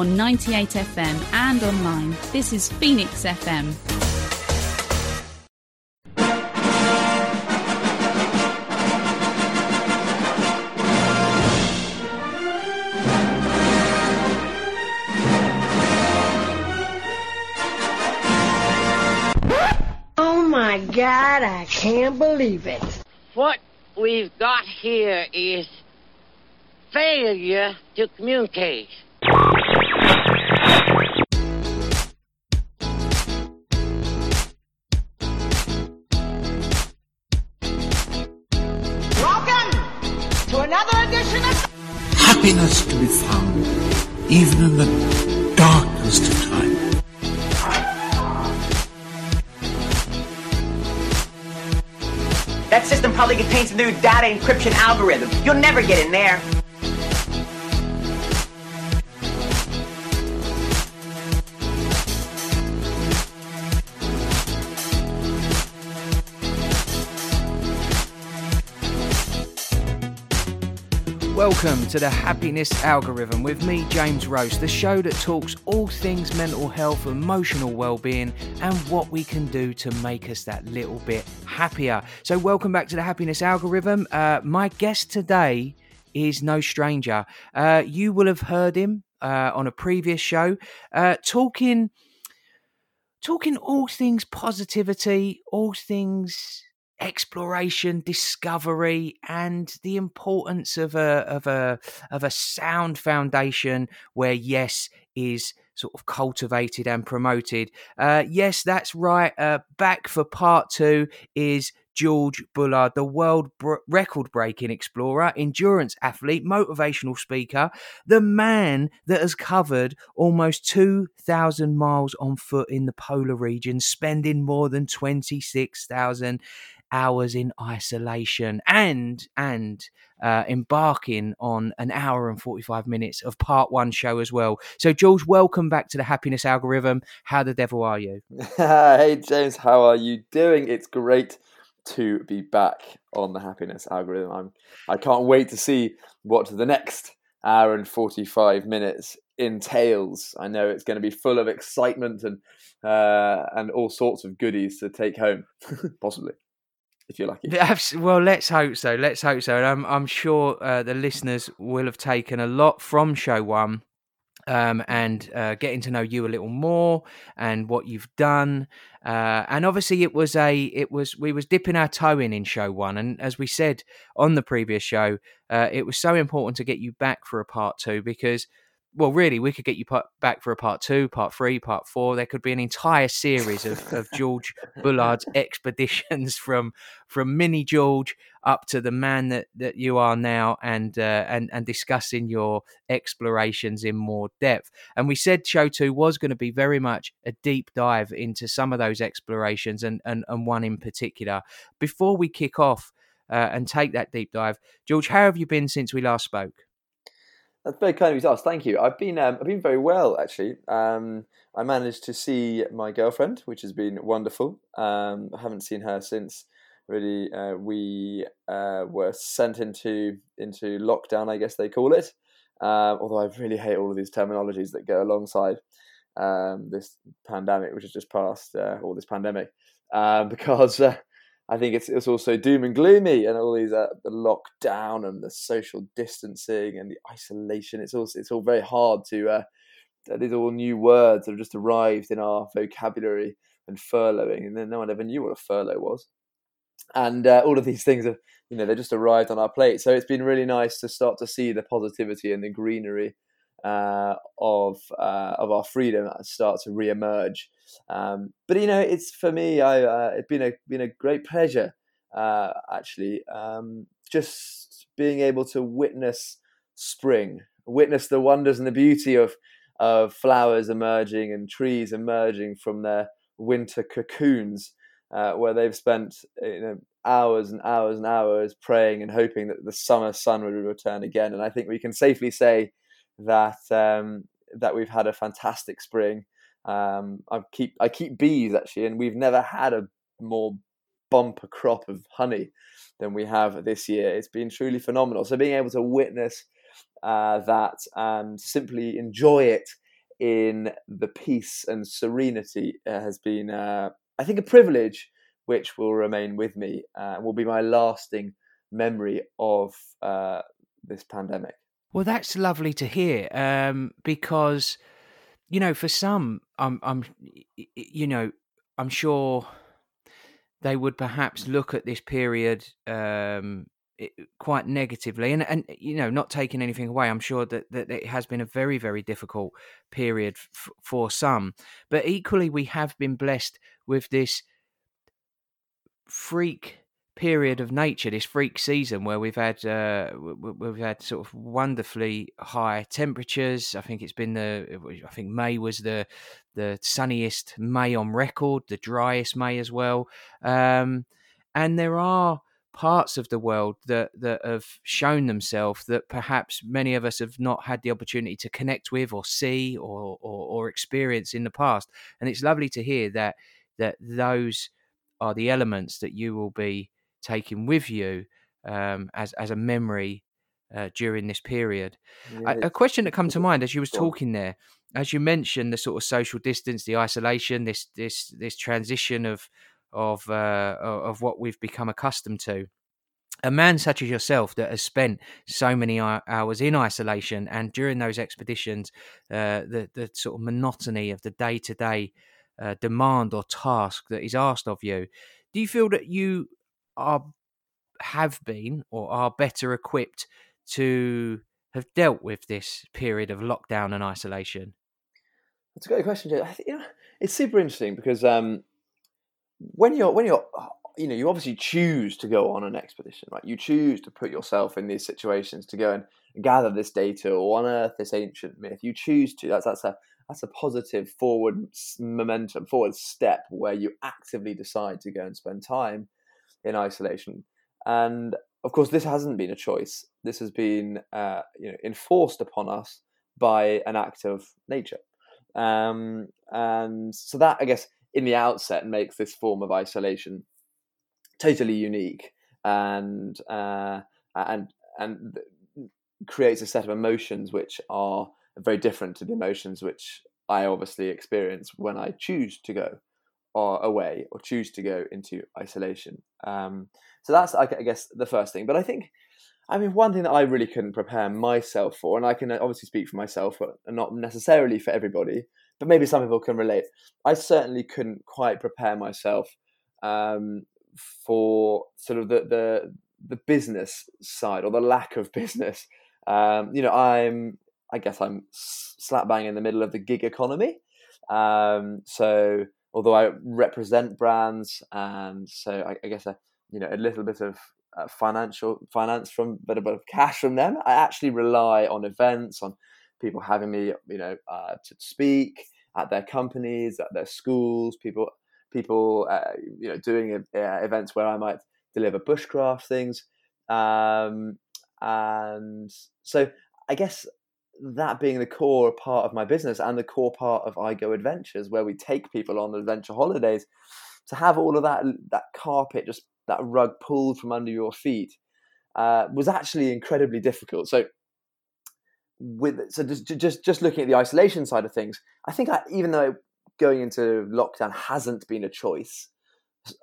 on 98FM and online. This is Phoenix FM. Oh my God, I can't believe it. What we've got here is failure to communicate. Happiness to be found even in the darkest of time. That system probably contains a new data encryption algorithm. You'll never get in there. Welcome to the Happiness Algorithm with me, James Rose, the show that talks all things mental health, emotional well-being, and what we can do to make us that little bit happier. So, welcome back to the Happiness Algorithm. Uh, my guest today is no stranger. Uh, you will have heard him uh, on a previous show uh, talking, talking all things positivity, all things exploration, discovery, and the importance of a of a of a sound foundation where yes is sort of cultivated and promoted. Uh, yes, that's right. Uh, back for part two is George Bullard, the world br- record breaking explorer, endurance athlete, motivational speaker, the man that has covered almost 2,000 miles on foot in the polar region, spending more than 26,000 hours in isolation and and uh, embarking on an hour and 45 minutes of part one show as well so george welcome back to the happiness algorithm how the devil are you hey James, how are you doing? It's great to be back on the happiness algorithm. I'm I can't wait to see what the next hour and 45 minutes entails. I know it's going to be full of excitement and uh, and all sorts of goodies to take home, possibly, if you're lucky. Well let's hope so let's hope so and i'm, I'm sure uh, the listeners will have taken a lot from show one um, and uh, getting to know you a little more and what you've done uh, and obviously it was a it was we was dipping our toe in in show one and as we said on the previous show uh, it was so important to get you back for a part two because well really we could get you back for a part two part three part four. There could be an entire series of, of george bullard's expeditions from from mini george up to the man that, that you are now and uh, and and discussing your explorations in more depth. And we said show two was going to be very much a deep dive into some of those explorations and and, and one in particular. Before we kick off uh, and take that deep dive george how have you been since we last spoke That's very kind of you to ask. Thank you. I've been um, I've been very well actually. Um, I managed to see my girlfriend, which has been wonderful. Um, I haven't seen her since really uh, we uh, were sent into into lockdown, I guess they call it. Um, although I really hate all of these terminologies that go alongside um, this pandemic, which has just passed, uh, or this pandemic, um, because uh, I think it's it's also doom and gloomy, and all these uh, the lockdown and the social distancing and the isolation. It's also it's all very hard to. Uh, these all new words that have just arrived in our vocabulary and furloughing, and then no one ever knew what a furlough was. And uh, all of these things are, you know, they just arrived on our plate. So it's been really nice to start to see the positivity and the greenery uh, of uh, of our freedom start to re-emerge. Um, but you know, it's for me, I uh, it's been a been a great pleasure uh, actually, um, just being able to witness spring, witness the wonders and the beauty of of flowers emerging and trees emerging from their winter cocoons, uh, where they've spent you know hours and hours and hours praying and hoping that the summer sun would return again. And I think we can safely say that um, that we've had a fantastic spring. Um, I keep I keep bees actually, and we've never had a more bumper crop of honey than we have this year. It's been truly phenomenal. So being able to witness uh, that and simply enjoy it in the peace and serenity uh, has been, uh, I think, a privilege which will remain with me uh, and will be my lasting memory of uh, this pandemic. Well, that's lovely to hear um, because, you know, for some, I'm, I'm, you know, I'm sure they would perhaps look at this period um, quite negatively, and and you know, not taking anything away. I'm sure that that it has been a very very difficult period f- for some, but equally we have been blessed with this freak period of nature, this freak season where we've had uh, we've had sort of wonderfully high temperatures. I think it's been the I think May was the the sunniest May on record, the driest May as well. Um, and there are parts of the world that that have shown themselves that perhaps many of us have not had the opportunity to connect with or see or, or, or experience in the past. And it's lovely to hear that that those are the elements that you will be taking with you um, as as a memory uh, during this period. Yeah, a, a, question that come to mind as you was talking there, as you mentioned, the sort of social distance, the isolation, this this this transition of of uh, of what we've become accustomed to. A man such as yourself that has spent so many hours in isolation and during those expeditions, uh, the the sort of monotony of the day to day demand or task that is asked of you. Do you feel that you are have been or are better equipped to have dealt with this period of lockdown and isolation? That's a great question, Jay. Think, you know, it's super interesting because um, when you're when you're you know you obviously choose to go on an expedition, right? You choose to put yourself in these situations to go and gather this data or unearth this ancient myth. You choose to. That's that's a that's a positive forward momentum, forward step where you actively decide to go and spend time in isolation. And of course, this hasn't been a choice. This has been uh, you know enforced upon us by an act of nature. Um, and so that, I guess, in the outset, makes this form of isolation totally unique and uh, and and creates a set of emotions which are very different to the emotions which I obviously experience when I choose to go or away or choose to go into isolation. Um, so that's, I guess, the first thing. But I think, I mean, one thing that I really couldn't prepare myself for, and I can obviously speak for myself, but not necessarily for everybody, but maybe some people can relate. I certainly couldn't quite prepare myself um, for sort of the, the the business side or the lack of business. Um, you know, I'm, I guess, I'm slap bang in the middle of the gig economy. Um, so although I represent brands, and so I, I guess a you know a little bit of uh, financial finance from but a bit of cash from them. I actually rely on events, on people having me, you know, uh, to speak at their companies, at their schools, people people uh, you know doing uh, events where I might deliver bushcraft things, um, and so I guess that being the core part of my business and the core part of I Go Adventures, where we take people on adventure holidays, to have all of that that carpet, just that rug pulled from under your feet, uh, was actually incredibly difficult. So, with so just, just just looking at the isolation side of things, I think I, even though going into lockdown hasn't been a choice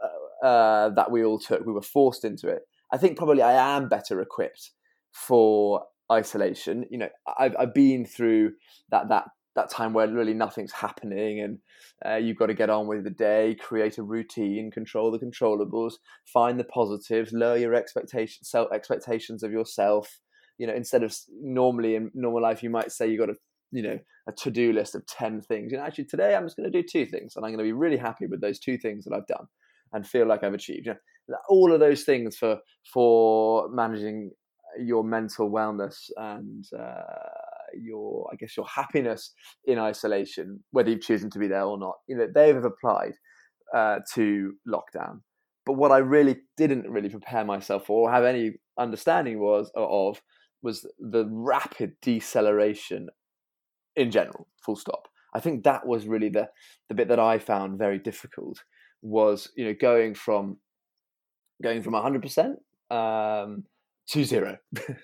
uh, uh, that we all took, we were forced into it. I think probably I am better equipped for isolation. You know, I've I've been through that that that time where really nothing's happening and uh, you've got to get on with the day, create a routine, control the controllables, find the positives, lower your expectations, self expectations of yourself. You know, instead of normally in normal life, you might say you got a you know a to do list of ten things. You know, actually today I'm just going to do two things, and I'm going to be really happy with those two things that I've done and feel like I've achieved. You know, all of those things for for managing your mental wellness and uh, your, I guess, your happiness in isolation, whether you've chosen to be there or not. You know, they have applied uh, to lockdown. But what I really didn't really prepare myself for or have any understanding was of was the rapid deceleration in general. Full stop. I think that was really the the bit that I found very difficult was you know going from going from 100% um, to zero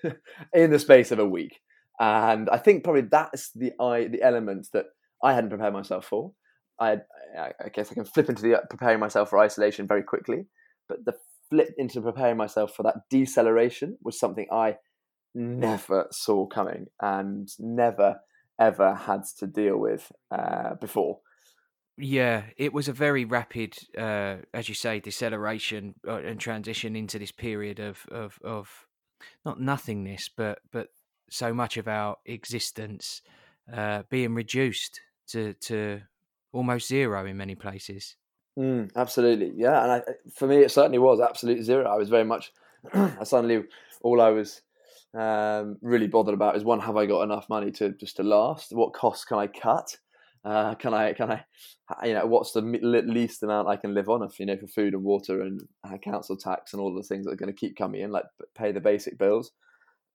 in the space of a week. And I think probably that's the I, the element that I hadn't prepared myself for. I, I guess I can flip into the preparing myself for isolation very quickly, but the flip into preparing myself for that deceleration was something I never saw coming and never ever had to deal with uh, before. Yeah, it was a very rapid, uh, as you say, deceleration uh, and transition into this period of, of of not nothingness, but but so much of our existence uh, being reduced to to almost zero in many places. Mm, absolutely, yeah. And I, for me, it certainly was absolute zero. I was very much. I suddenly all I was um, really bothered about is one: have I got enough money to just to last? What costs can I cut? Uh, can I can I you know what's the least amount I can live on if you know for food and water and uh, council tax and all the things that are going to keep coming in like pay the basic bills?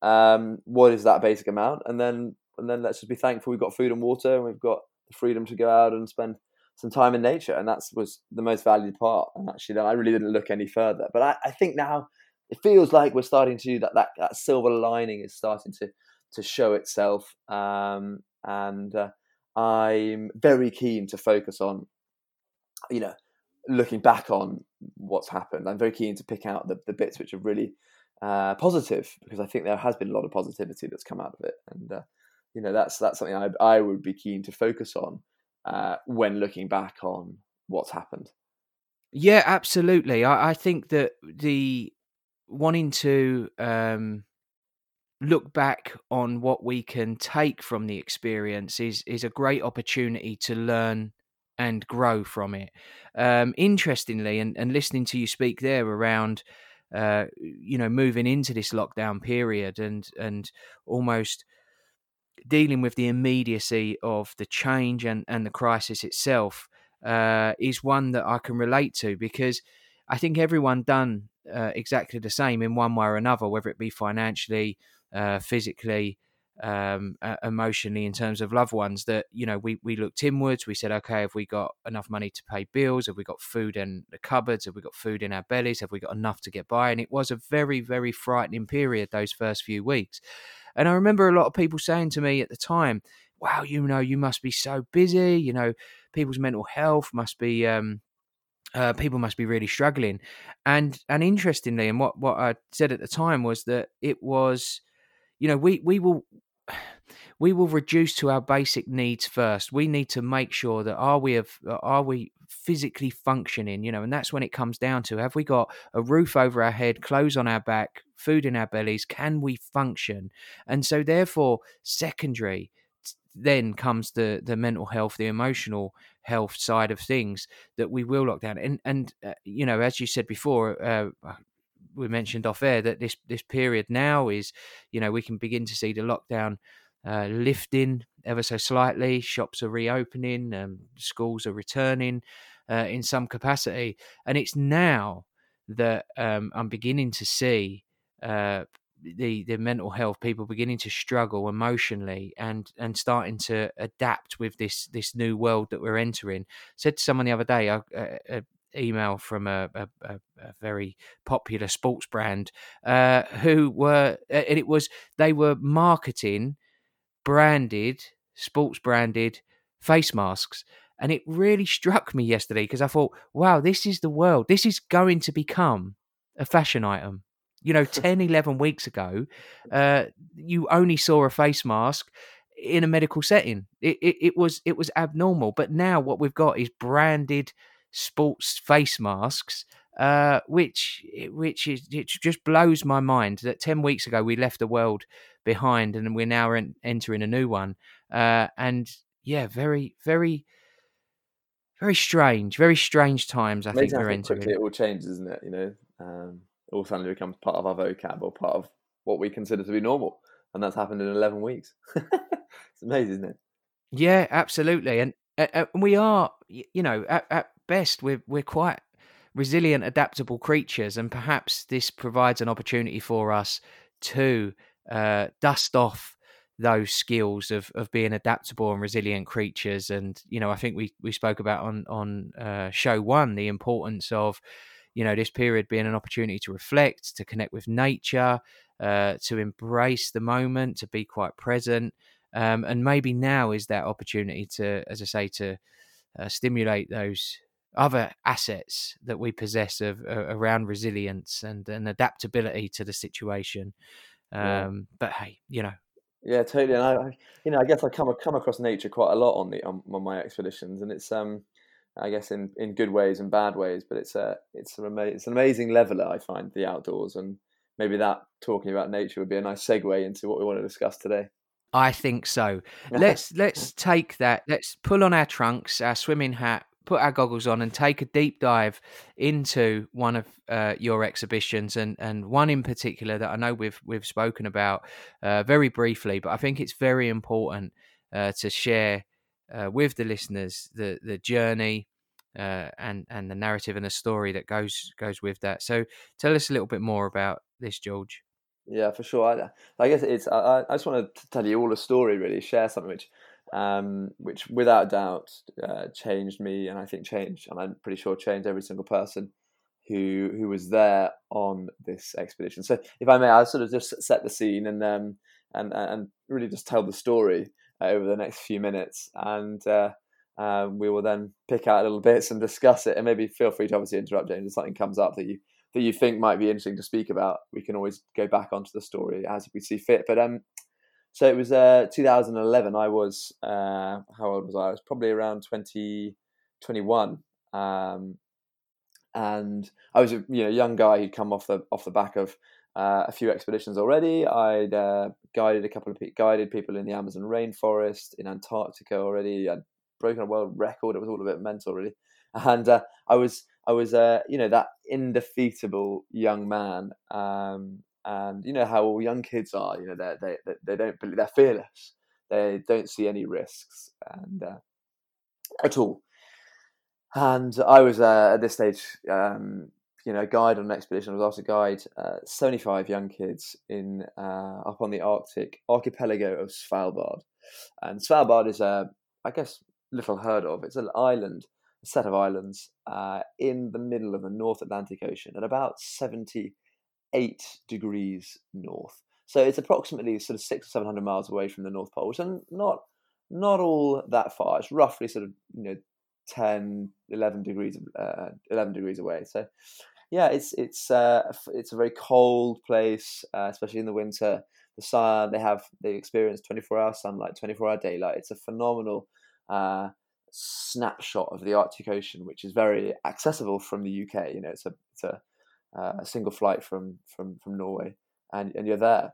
Um, what is that basic amount? And then and then let's just be thankful we've got food and water and we've got the freedom to go out and spend some time in nature and that was the most valued part. And actually then I really didn't look any further. But I, I think now it feels like we're starting to that that, that silver lining is starting to to show itself um, and uh, I'm very keen to focus on, you know, looking back on what's happened. I'm very keen to pick out the, the bits which are really uh, positive because I think there has been a lot of positivity that's come out of it, and uh, you know that's that's something I I would be keen to focus on uh, when looking back on what's happened. Yeah, absolutely. I, I think that the wanting to um, look back on what we can take from the experience is is a great opportunity to learn and grow from it. Um, interestingly, and, and listening to you speak there around, uh, you know, moving into this lockdown period and and almost dealing with the immediacy of the change and, and the crisis itself uh, is one that I can relate to because I think everyone done uh, exactly the same in one way or another, whether it be financially, uh, physically, um, uh, emotionally in terms of loved ones that you know we we looked inwards. We said okay have we got enough money to pay bills? Have we got food in the cupboards? Have we got food in our bellies? Have we got enough to get by? And it was a very very frightening period those first few weeks. And i remember a lot of people saying to me at the time wow you know you must be so busy you know people's mental health must be um, uh, people must be really struggling. And and interestingly and what what i said at the time was that it was you know, we we will we will reduce to our basic needs first. We need to make sure that are we have, are we physically functioning, you know, and that's when it comes down to have we got a roof over our head, clothes on our back, food in our bellies, can we function? And so therefore secondary then comes the the mental health, the emotional health side of things that we will lock down. And and uh, you know, as you said before, uh, we mentioned off air that this this period now is, you know, we can begin to see the lockdown uh, lifting ever so slightly. Shops are reopening, um, schools are returning uh, in some capacity, and it's now that um, I'm beginning to see uh, the the mental health people beginning to struggle emotionally and and starting to adapt with this this new world that we're entering. I said to someone the other day, a, a, email from a, a, a, very popular sports brand uh, who were, and it was they were marketing branded, sports branded face masks. And it really struck me yesterday because I thought, wow, this is the world. This is going to become a fashion item. You know, 10, 11 weeks ago, uh, you only saw a face mask in a medical setting. It, it, it was it was abnormal. But now what we've got is branded sports face masks, uh, which which is it just blows my mind that ten weeks ago we left the world behind and we're now en- entering a new one. Uh, and yeah, very very very strange, very strange times. I Amazing think we're entering. Quickly it all changes, isn't it? You know, um, all suddenly becomes part of our vocab or part of what we consider to be normal, and that's happened in eleven weeks. it's amazing, isn't it? Yeah, absolutely, and uh, we are, you know, at, at best, we're we're quite resilient, adaptable creatures, and perhaps this provides an opportunity for us to uh, dust off those skills of of being adaptable and resilient creatures. And you know, I think we we spoke about on on uh, show one the importance of you know this period being an opportunity to reflect, to connect with nature, uh, to embrace the moment, to be quite present. Um, and maybe now is that opportunity to, as I say, to uh, stimulate those other assets that we possess of uh, around resilience and, and adaptability to the situation. Um, yeah. But hey, you know. Yeah, totally. And I, you know, I guess I come come across nature quite a lot on the on, on my expeditions, and it's um, I guess in, in good ways and bad ways, but it's a it's an ama- it's an amazing leveler. I find the outdoors, and maybe that talking about nature would be a nice segue into what we want to discuss today. I think so. Let's let's take that. Let's pull on our trunks, our swimming hat, put our goggles on, and take a deep dive into one of uh, your exhibitions, and and one in particular that I know we've we've spoken about uh, very briefly, but I think it's very important uh, to share uh, with the listeners the the journey. Uh, and and the narrative and the story that goes goes with that. So, tell us a little bit more about this, George. Yeah, for sure. I, I guess it's. I, I, just want to tell you all a story, really, share something which, um, which without doubt uh, changed me, and I think changed, and I'm pretty sure changed every single person who who was there on this expedition. So, if I may, I'll sort of just set the scene and um, and and really just tell the story uh, over the next few minutes, and uh, uh, we will then pick out little bits and discuss it, and maybe feel free to obviously interrupt James if something comes up that you that you think might be interesting to speak about, we can always go back onto the story as we see fit. But um, so it was uh 2011. I was uh, how old was I? I was probably around 20, 21. Um, and I was a you know young guy who'd come off the off the back of uh, a few expeditions already. I'd uh, guided a couple of pe- guided people in the Amazon rainforest, in Antarctica already. I'd broken a world record. It was all a bit mental, really. And uh, I was I was, uh, you know, that indefeatable young man. Um, and you know how all young kids are. You know, they they they don't believe they're fearless. They don't see any risks and uh, at all. And I was uh, at this stage, um, you know, guide on an expedition. I was asked to guide uh, 75 young kids in uh, up on the Arctic archipelago of Svalbard. And Svalbard is a, I guess, little heard of. It's an island a set of islands uh, in the middle of the North Atlantic Ocean at about 78 degrees north. So it's approximately sort of six or seven hundred miles away from the North Pole, which is not not all that far. It's roughly sort of you know 10, 11 degrees, uh, 11 degrees away. So yeah, it's it's uh, it's a very cold place, uh, especially in the winter. The sun they have they experience twenty four hour sunlight, twenty four hour daylight. It's a phenomenal uh, snapshot of the Arctic Ocean, which is very accessible from the UK. You know, it's a it's a, uh, a single flight from from from Norway, and and you're there.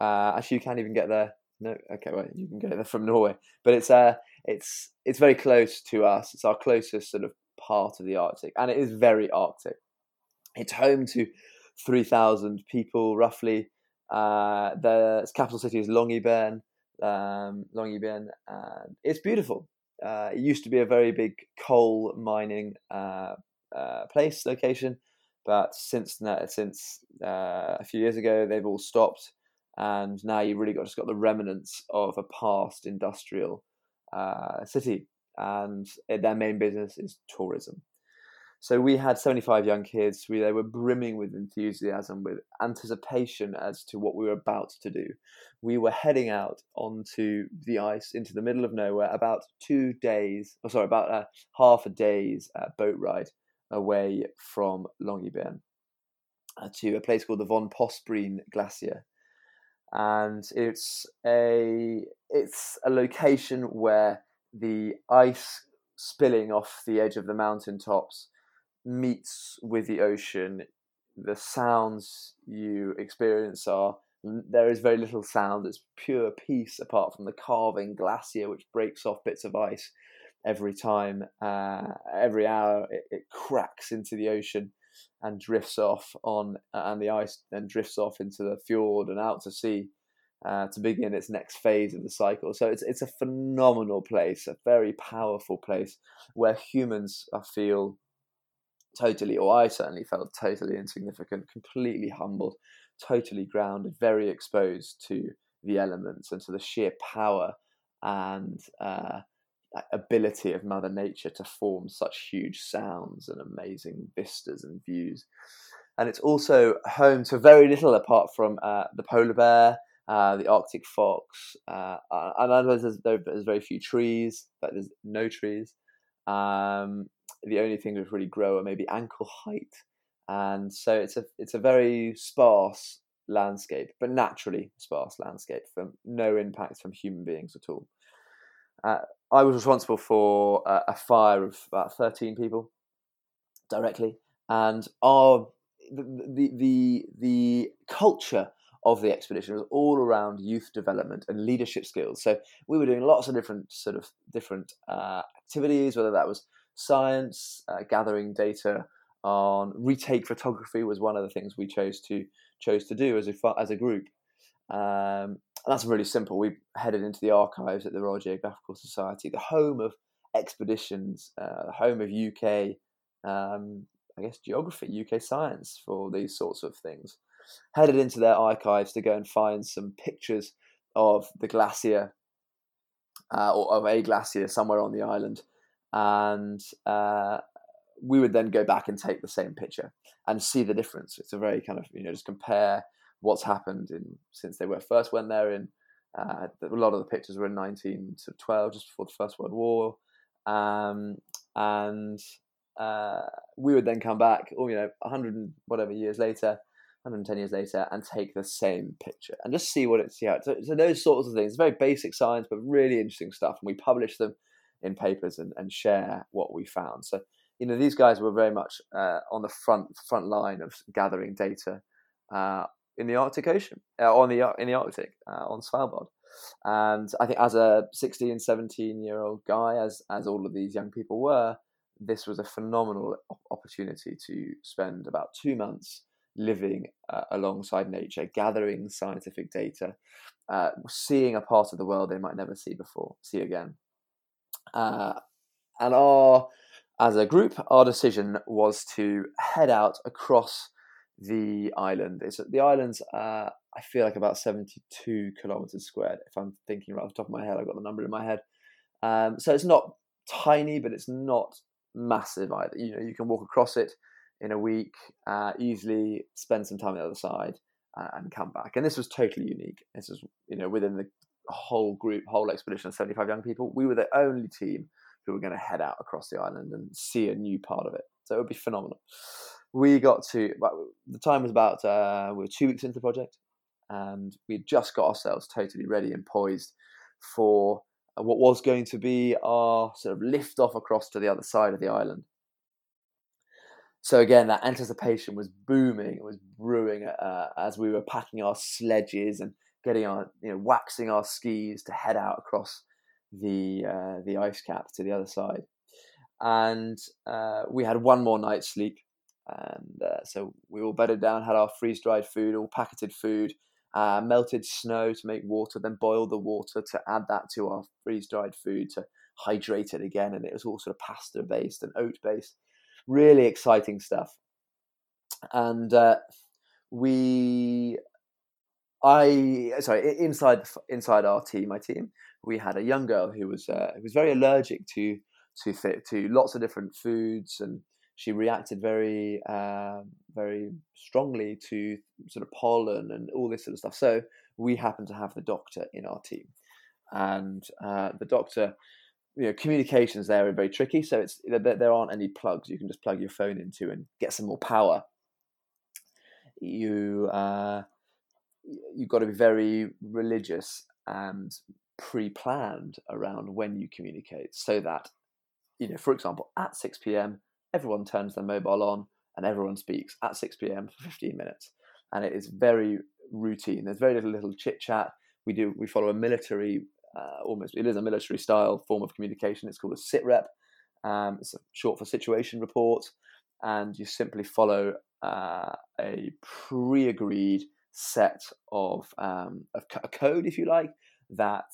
Uh, actually, you can't even get there. No, okay, well, you can get there from Norway, but it's uh it's it's very close to us. It's our closest sort of part of the Arctic, and it is very Arctic. It's home to three thousand people roughly. Uh, the capital city is Longyearbyen. Um, Longyearbyen, and it's beautiful uh, it used to be a very big coal mining uh, uh, place location, but since since uh, a few years ago they've all stopped, and now you've really got just got the remnants of a past industrial uh, city, and their main business is tourism. So we had 75 young kids. We, they were brimming with enthusiasm, with anticipation as to what we were about to do. We were heading out onto the ice into the middle of nowhere, about two days, or sorry, about a, half a day's uh, boat ride away from Longyearbyen uh, to a place called the von Postbreen Glacier. And it's a it's a location where the ice spilling off the edge of the mountain tops meets with the ocean, the sounds you experience are there is very little sound. It's pure peace apart from the carving glacier, which breaks off bits of ice every time. Uh, every hour, it, it, cracks into the ocean and drifts off on, and the ice then drifts off into the fjord and out to sea. Uh, to begin its next phase of the cycle. So it's it's a phenomenal place, a very powerful place where humans feel totally, or I certainly felt totally insignificant, completely humbled, totally grounded, very exposed to the elements and to the sheer power and uh, ability of Mother Nature to form such huge sounds and amazing vistas and views. And it's also home to very little apart from uh, the polar bear uh, the Arctic fox, uh, and there's, there's very few trees, but there's no trees. Um, the only things that really grow are maybe ankle height, and so it's a it's a very sparse landscape, but naturally sparse landscape from no impact from human beings at all. Uh, I was responsible for uh, a fire of about thirteen people directly, and our the the the, the culture of the expedition was all around youth development and leadership skills. So we were doing lots of different sort of different uh, activities, whether that was science, uh, gathering data on retake photography was one of the things we chose to chose to do as a as a group. Um, and that's really simple. We headed into the archives at the Royal Geographical Society, the home of expeditions, uh, home of UK, um, I guess, geography, UK science for these sorts of things headed into their archives to go and find some pictures of the glacier uh, or of a glacier somewhere on the island. And uh, we would then go back and take the same picture and see the difference. It's a very kind of, you know, just compare what's happened in since they were first went there in. Uh, a lot of the pictures were in 1912, just before the First World War. Um, and uh, we would then come back, or you know, 100 and whatever years later, 110 years later and take the same picture and just see what it's yeah so, so those sorts of things very basic science but really interesting stuff and we publish them in papers and, and share what we found so you know these guys were very much uh, on the front front line of gathering data uh, in the Arctic Ocean uh, on the in the Arctic uh, on Svalbard and I think as a 16 17 year old guy as as all of these young people were this was a phenomenal opportunity to spend about two months living uh, alongside nature, gathering scientific data, uh, seeing a part of the world they might never see before, see again. Uh, and our, as a group, our decision was to head out across the island. It's the island's, uh, I feel like about seventy-two kilometers squared. If I'm thinking right off the top of my head, I've got the number in my head. Um, so it's not tiny, but it's not massive either. You know, you can walk across it in a week, uh, easily spend some time on the other side uh, and come back. And this was totally unique. This was, you know, within the whole group, whole expedition of 75 young people, we were the only team who were going to head out across the island and see a new part of it. So it would be phenomenal. We got to, the time was about, uh, we were two weeks into the project and we just got ourselves totally ready and poised for what was going to be our sort of lift off across to the other side of the island. So again, that anticipation was booming, it was brewing uh, as we were packing our sledges and getting our, you know, waxing our skis to head out across the uh, the ice cap to the other side. And uh, we had one more night's sleep, and uh, so we all bedded down, had our freeze dried food, all packeted food, uh, melted snow to make water, then boiled the water to add that to our freeze dried food to hydrate it again, and it was all sort of pasta based and oat based really exciting stuff. And uh, we, I sorry, inside inside our team, my team, we had a young girl who was uh, who was very allergic to to to lots of different foods, and she reacted very uh, very strongly to sort of pollen and all this sort of stuff. So we happened to have the doctor in our team, and uh, the doctor you know communications there are very tricky. So it's there aren't any plugs you can just plug your phone into and get some more power. You uh, you've got to be very religious and pre-planned around when you communicate so that you know for example at 6 p.m everyone turns their mobile on and everyone speaks at 6 p.m for 15 minutes and it is very routine there's very little little chit chat we do we follow a military uh, almost it is a military style form of communication. It's called a sit rep. Um, it's short for situation report, and you simply follow uh, a pre-agreed set of, um, of a code, if you like, that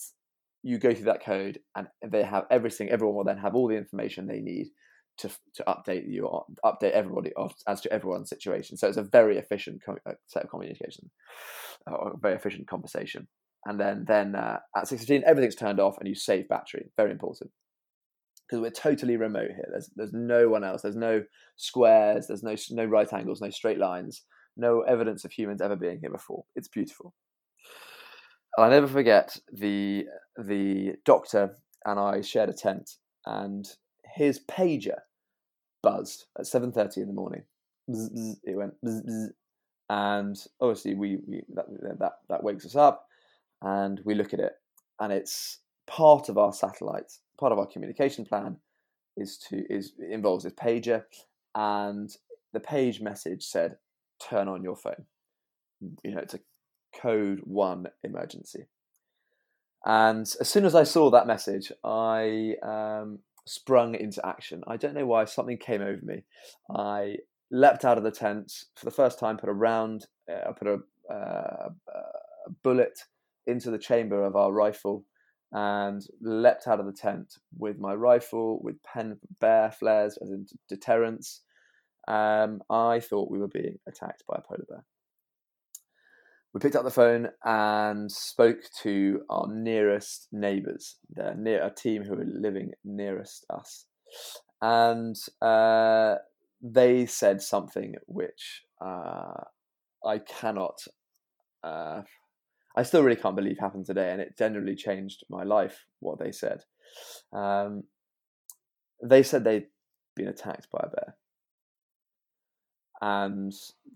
you go through that code, and they have everything. Everyone will then have all the information they need to to update you or update everybody as to everyone's situation. So it's a very efficient uh, set of communication, or a very efficient conversation. And then then uh, at 6.15 everything's turned off and you save battery. Very important. Because we're totally remote here. There's there's no one else. There's no squares. There's no no right angles no straight lines. No evidence of humans ever being here before. It's beautiful. I'll never forget the the doctor and I shared a tent, and his pager buzzed at seven thirty in the morning. Bzz, bzz, it went, bzz, and obviously we, we that, that that wakes us up, and we look at it, and it's part of our satellite, part of our communication plan, is to is involves this pager, and the page message said, "Turn on your phone." You know, it's a code one emergency. And as soon as I saw that message, I um, sprung into action. I don't know why, something came over me. I leapt out of the tent for the first time, put a round, uh, I put a, uh, a bullet into the chamber of our rifle, and leapt out of the tent with my rifle, with pen bear flares as in deterrence. Um, I thought we were being attacked by a polar bear we picked up the phone and spoke to our nearest neighbours, the near a team who were living nearest us, and uh, they said something which uh, I cannot. Uh, I still really can't believe happened today, and it generally changed my life. What they said, um, they said they'd been attacked by a bear and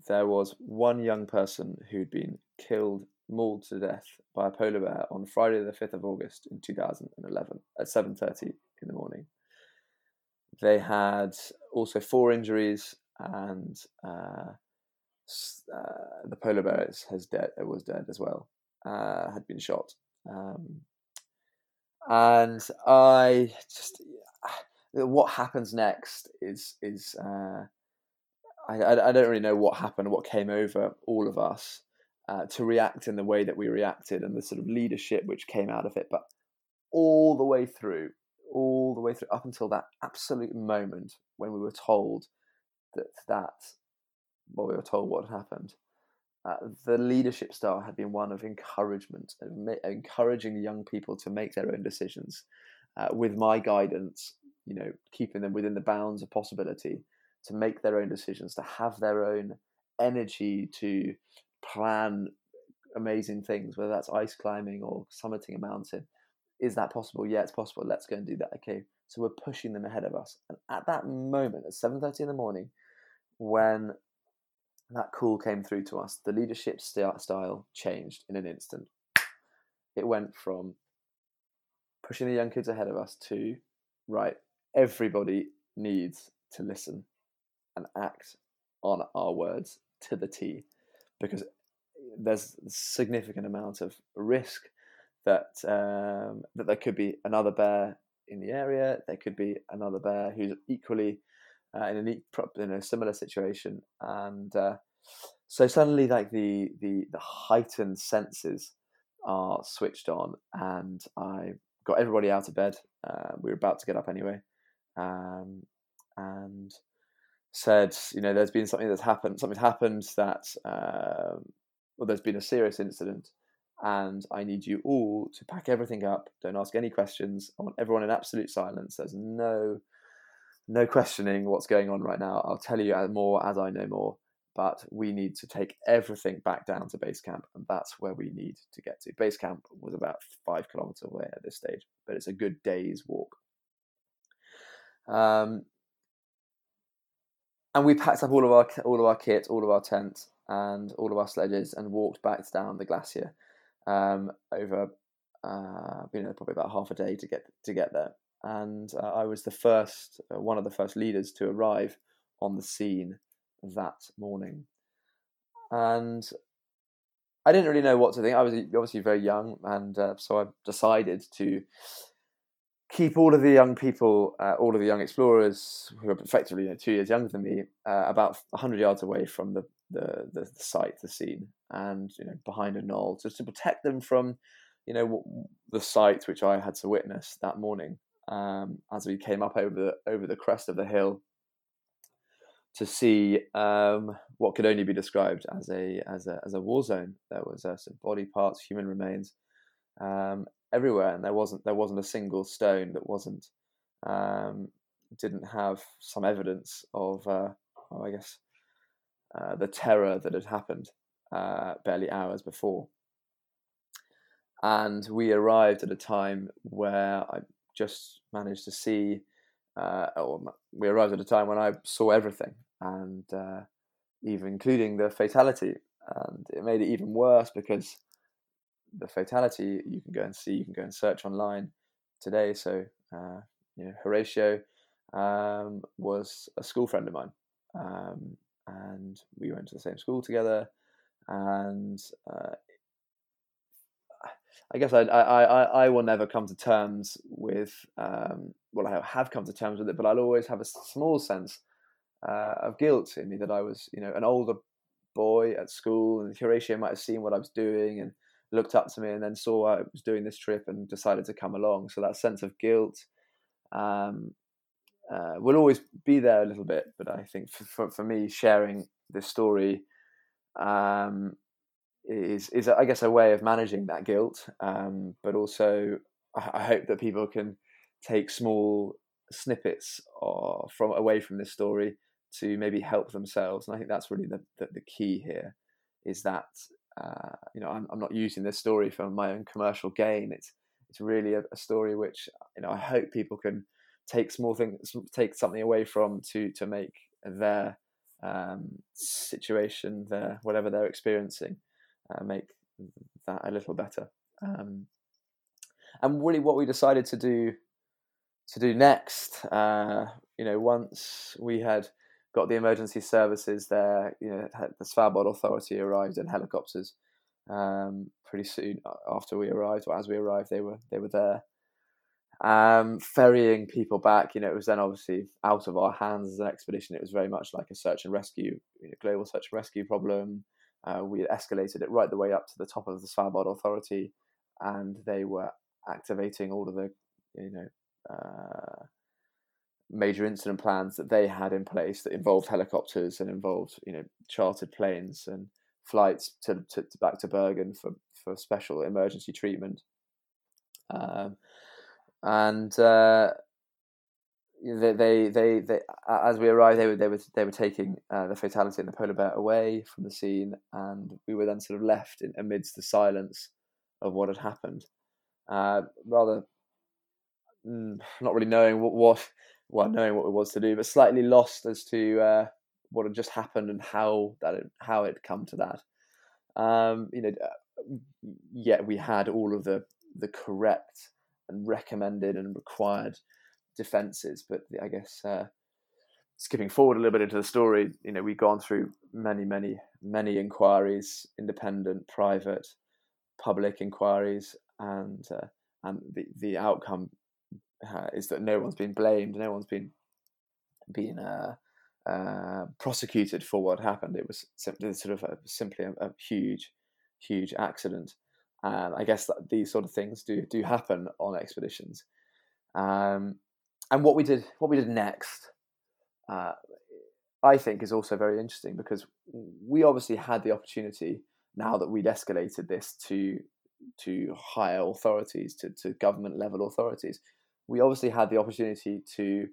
there was one young person who'd been killed, mauled to death by a polar bear on Friday, the fifth of August in two thousand and eleven at seven thirty in the morning. They had also four injuries, and uh, uh, the polar bear has dead. Was dead as well. Uh, had been shot, um, and I just what happens next is is I, I, don't really know what happened, what came over all of us uh, to react in the way that we reacted, and the sort of leadership which came out of it. But all the way through, all the way through, up until that absolute moment when we were told that that, well, we were told what had happened. Uh, the leadership style had been one of encouragement encouraging young people to make their own decisions. Uh, with my guidance, you know, keeping them within the bounds of possibility, to make their own decisions, to have their own energy to plan amazing things, whether that's ice climbing or summiting a mountain. Is that possible? Yeah, it's possible. Let's go and do that. Okay, so we're pushing them ahead of us. And at that moment, at seven thirty in the morning, when that call came through to us, the leadership style changed in an instant. It went from pushing the young kids ahead of us to right. Everybody needs to listen and act on our words to the T because there's a significant amount of risk that um, that there could be another bear in the area. There could be another bear who's equally uh, in, an, in a similar situation, and uh, so suddenly, like the, the the heightened senses are switched on, and I got everybody out of bed. Uh, we were about to get up anyway, um, and said, you know, there's been something that's happened, something's happened that, um, well, there's been a serious incident, and I need you all to pack everything up. Don't ask any questions. I want everyone in absolute silence. There's no, no questioning what's going on right now. I'll tell you more as I know more. But we need to take everything back down to base camp, and that's where we need to get to. Base camp was about five kilometers away at this stage, but it's a good day's walk. Um, and we packed up all of our all of our kit, all of our tent, and all of our sledges, and walked back down the glacier um, over uh, you know probably about half a day to get to get there. And uh, I was the first, uh, one of the first leaders to arrive on the scene that morning, and I didn't really know what to think. I was obviously very young, and uh, so I decided to keep all of the young people, uh, all of the young explorers who are effectively you know, two years younger than me, uh, about 100 yards away from the, the, the, site, the scene, and you know behind a knoll, just to protect them from, you know, the sight which I had to witness that morning um, as we came up over the over the crest of the hill to see um, what could only be described as a as a as a war zone. There was uh, some body parts, human remains, um, everywhere, and there wasn't there wasn't a single stone that wasn't um, didn't have some evidence of, uh, well, I guess, uh, the terror that had happened uh, barely hours before. and we arrived at a time where I just managed to see. Uh, or we arrived at a time when I saw everything, and uh, even including the fatality, and it made it even worse because the fatality you can go and see, you can go and search online today. So uh, you know, Horatio um, was a school friend of mine, um, and we went to the same school together. And uh, I guess I, I, I, I will never come to terms with, um, well, I have come to terms with it, but I'll always have a small sense uh, of guilt in me that I was, you know, an older boy at school, and Horatio might have seen what I was doing and looked up to me, and then saw I was doing this trip and decided to come along. So that sense of guilt um, uh, will always be there a little bit. But I think for, for, for me, sharing this story um, is is I guess a way of managing that guilt. Um, but also, I, hope that people can take small snippets or, from away from this story to maybe help themselves. And I think that's really the the, the key here is that uh, you know I'm, I'm not using this story for my own commercial gain. It's it's really a, a story which you know I hope people can take small things, take something away from to to make their um, situation, their whatever they're experiencing, uh, make that a little better. Um, and really, what we decided to do to do next, uh, you know, once we had got the emergency services there, you know, the Svalbard Authority arrived in helicopters um, pretty soon after we arrived, or as we arrived, they were they were there um, ferrying people back. You know, it was then obviously out of our hands as an expedition. It was very much like a search and rescue, you know, global search and rescue problem. Uh, we escalated it right the way up to the top of the Svalbard Authority, and they were activating all of the, you know, uh, major incident plans that they had in place that involved helicopters and involved, you know, chartered planes and flights to, to, to back to Bergen for for special emergency treatment. Um, and uh, they, they, they, they, as we arrived, they were, they were, they were taking uh, the fatality and the polar bear away from the scene, and we were then sort of left in, amidst the silence of what had happened. Uh, rather, mm, not really knowing what, what, well, knowing what it was to do, but slightly lost as to uh, what had just happened and how that, it, how it come to that. Um, you know, uh, yet we had all of the the correct and recommended and required defenses. But I guess uh, skipping forward a little bit into the story, you know, we've gone through many, many, many inquiries, independent, private, public inquiries, and uh, and the the outcome uh, is that no one's been blamed, no one's been been uh, uh, prosecuted for what happened. It was simply sort of a, simply a, a huge, huge accident and I guess that these sort of things do do happen on expeditions. Um, and what we did, what we did next, uh, I think, is also very interesting because we obviously had the opportunity now that we'd escalated this to to higher authorities, to, to government level authorities. We obviously had the opportunity to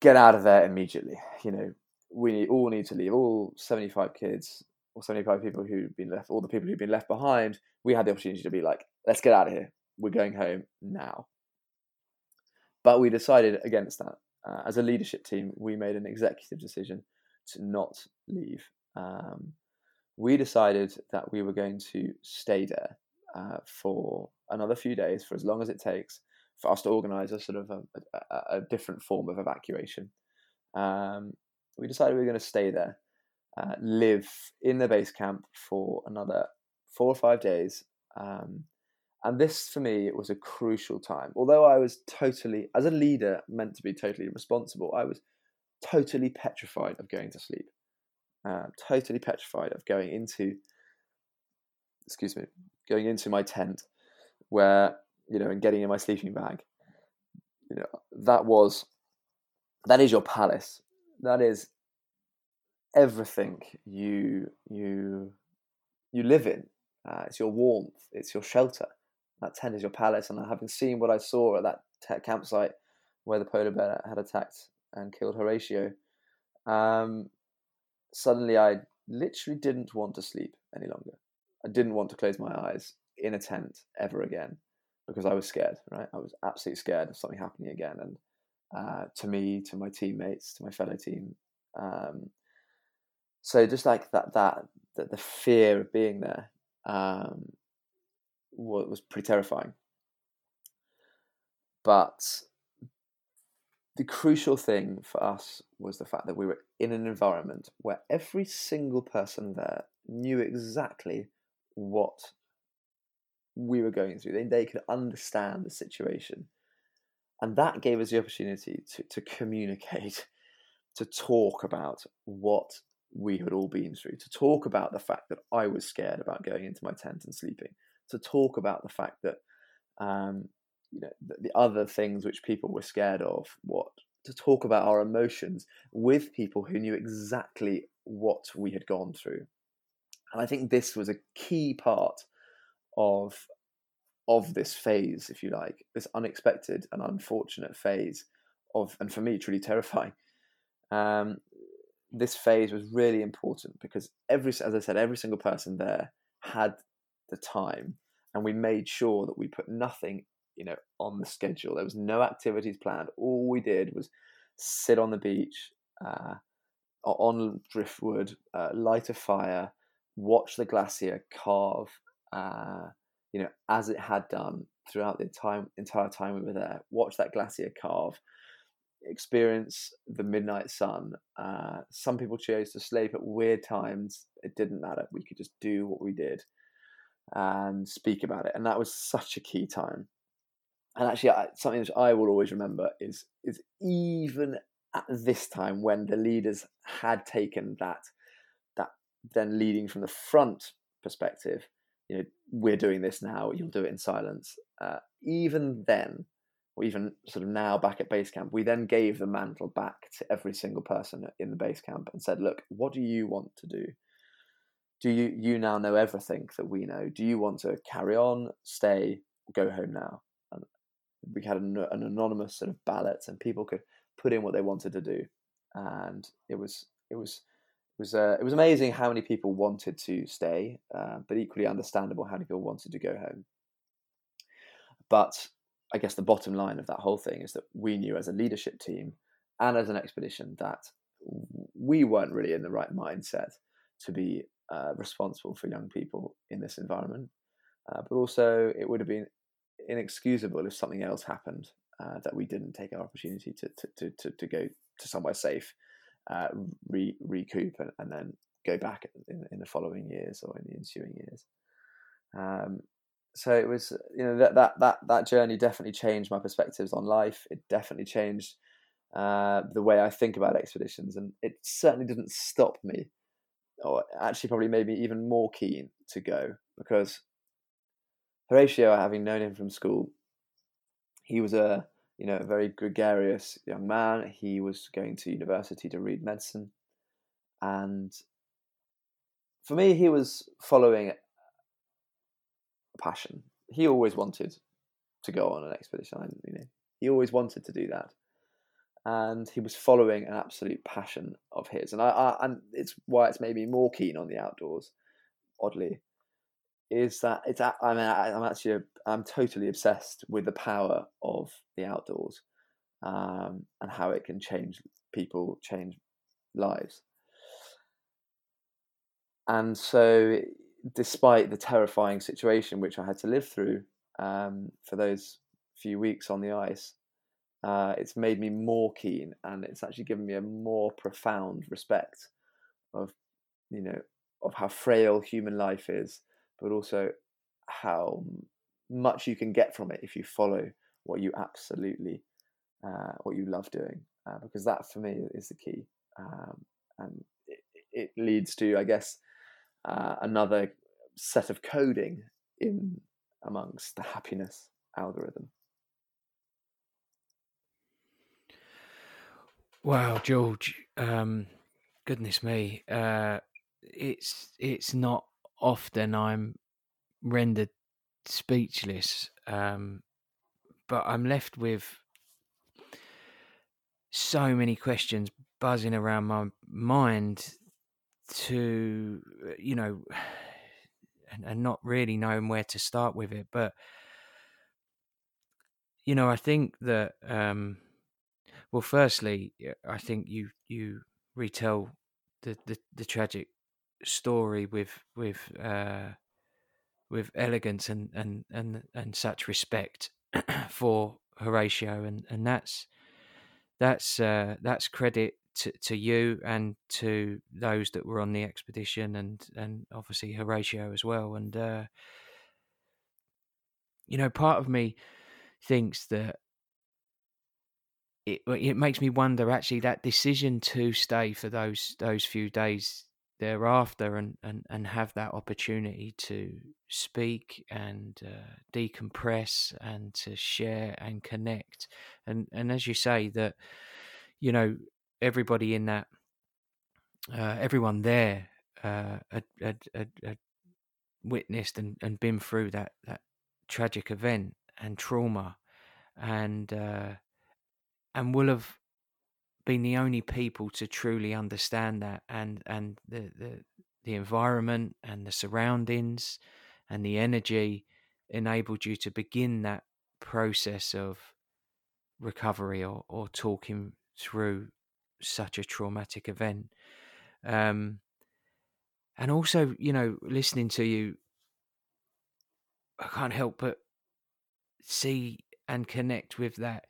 get out of there immediately. You know, we all need to leave. All seventy five kids or 75 people who've been left, all the people who've been left behind, we had the opportunity to be like, let's get out of here. We're going home now. But we decided against that. Uh, as a leadership team, we made an executive decision to not leave. Um, we decided that we were going to stay there uh, for another few days, for as long as it takes, for us to organise a sort of a, a, a, different form of evacuation. Um, we decided we were going to stay there uh, live in the base camp for another four or five days. Um, and this, for me, was a crucial time. Although I was totally, as a leader, meant to be totally responsible, I was totally petrified of going to sleep. Uh, totally petrified of going into, excuse me, going into my tent where, you know, and getting in my sleeping bag. You know, that was, that is your palace. That is everything you you you live in. Uh, it's your warmth. It's your shelter. That tent is your palace. And having seen what I saw at that te- campsite where the polar bear had attacked and killed Horatio, um, suddenly I literally didn't want to sleep any longer. I didn't want to close my eyes. in a tent ever again because I was scared. Right, I was absolutely scared of something happening again, and uh, to me, to my teammates, to my fellow team. Um, so just like that, that, that the fear of being there um, was, was pretty terrifying. But the crucial thing for us was the fact that we were in an environment where every single person there knew exactly what we were going through. They, they could understand the situation. And that gave us the opportunity to, to communicate, to talk about what we had all been through, to talk about the fact that I was scared about going into my tent and sleeping, to talk about the fact that um, you know the, the other things which people were scared of, what to talk about our emotions with people who knew exactly what we had gone through. And I think this was a key part of of this phase, if you like, this unexpected and unfortunate phase of, and for me, truly terrifying. Um, this phase was really important because every, as I said, every single person there had the time, and we made sure that we put nothing, you know, on the schedule. There was no activities planned. All we did was sit on the beach, uh, on driftwood, uh, light a fire, watch the glacier carve. Uh, you know, as it had done throughout the time, entire time we were there. Watch that glacier carve, experience the midnight sun. Uh, some people chose to sleep at weird times. It didn't matter. We could just do what we did and speak about it, and that was such a key time. And actually, something that I will always remember is is even at this time when the leaders had taken that that then leading from the front perspective you know, we're doing this now, you'll do it in silence. Uh, even then, or even sort of now back at base camp, we then gave the mantle back to every single person in the base camp and said, look, what do you want to do? Do you, you now know everything that we know? Do you want to carry on, stay, go home now? And we had an, an anonymous sort of ballot and people could put in what they wanted to do. And it was, it was, was uh, it was amazing how many people wanted to stay, uh, but equally understandable how many people wanted to go home. But I guess the bottom line of that whole thing is that we knew as a leadership team and as an expedition that we weren't really in the right mindset to be uh, responsible for young people in this environment. Uh, but also, it would have been inexcusable if something else happened uh, that we didn't take our opportunity to, to, to, to go to somewhere safe uh, re- recoup and, and, then go back in, in, the following years or in the ensuing years. Um, so it was, you know, that, that that that journey definitely changed my perspectives on life. It definitely changed uh, the way I think about expeditions, and it certainly didn't stop me, or actually probably made me even more keen to go because Horatio, having known him from school, he was a you know, a very gregarious young man. He was going to university to read medicine. And for me, he was following a passion. He always wanted to go on an expedition. You know, he always wanted to do that, and he was following an absolute passion of his. And I, I and it's why it's made me more keen on the outdoors. Oddly, is that it's I mean I'm actually I'm totally obsessed with the power of the outdoors um, and how it can change people, change lives. And so, despite the terrifying situation which I had to live through um, for those few weeks on the ice, uh, it's made me more keen, and it's actually given me a more profound respect of, you know, of how frail human life is, but also how much you can get from it if you follow what you absolutely uh, what you love doing uh, because that for me is the key um, and it, it, leads to i guess uh, another set of coding in amongst the happiness algorithm wow george um, goodness me uh, it's it's not often i'm rendered speechless. Um, but I'm left with so many questions buzzing around my mind to, you know, and, and not really knowing where to start with it. But you know, I think that um, well, firstly, I think you you retell the the, the tragic story with with uh, with elegance and and and and such respect for Horatio, and and that's that's uh, that's credit to, to you and to those that were on the expedition, and and obviously Horatio as well. And uh, you know, part of me thinks that it it makes me wonder actually that decision to stay for those those few days thereafter and, and, and have that opportunity to speak and uh, decompress and to share and connect. And and as you say that you know everybody in that uh, everyone there uh, had, had, had, witnessed and, and been through that that tragic event and trauma and uh, and will have been the only people to truly understand that and and the the, the environment and the surroundings and the energy enabled you to begin that process of recovery or, or talking through such a traumatic event. Um, and also you know listening to you i can't help but see and connect with that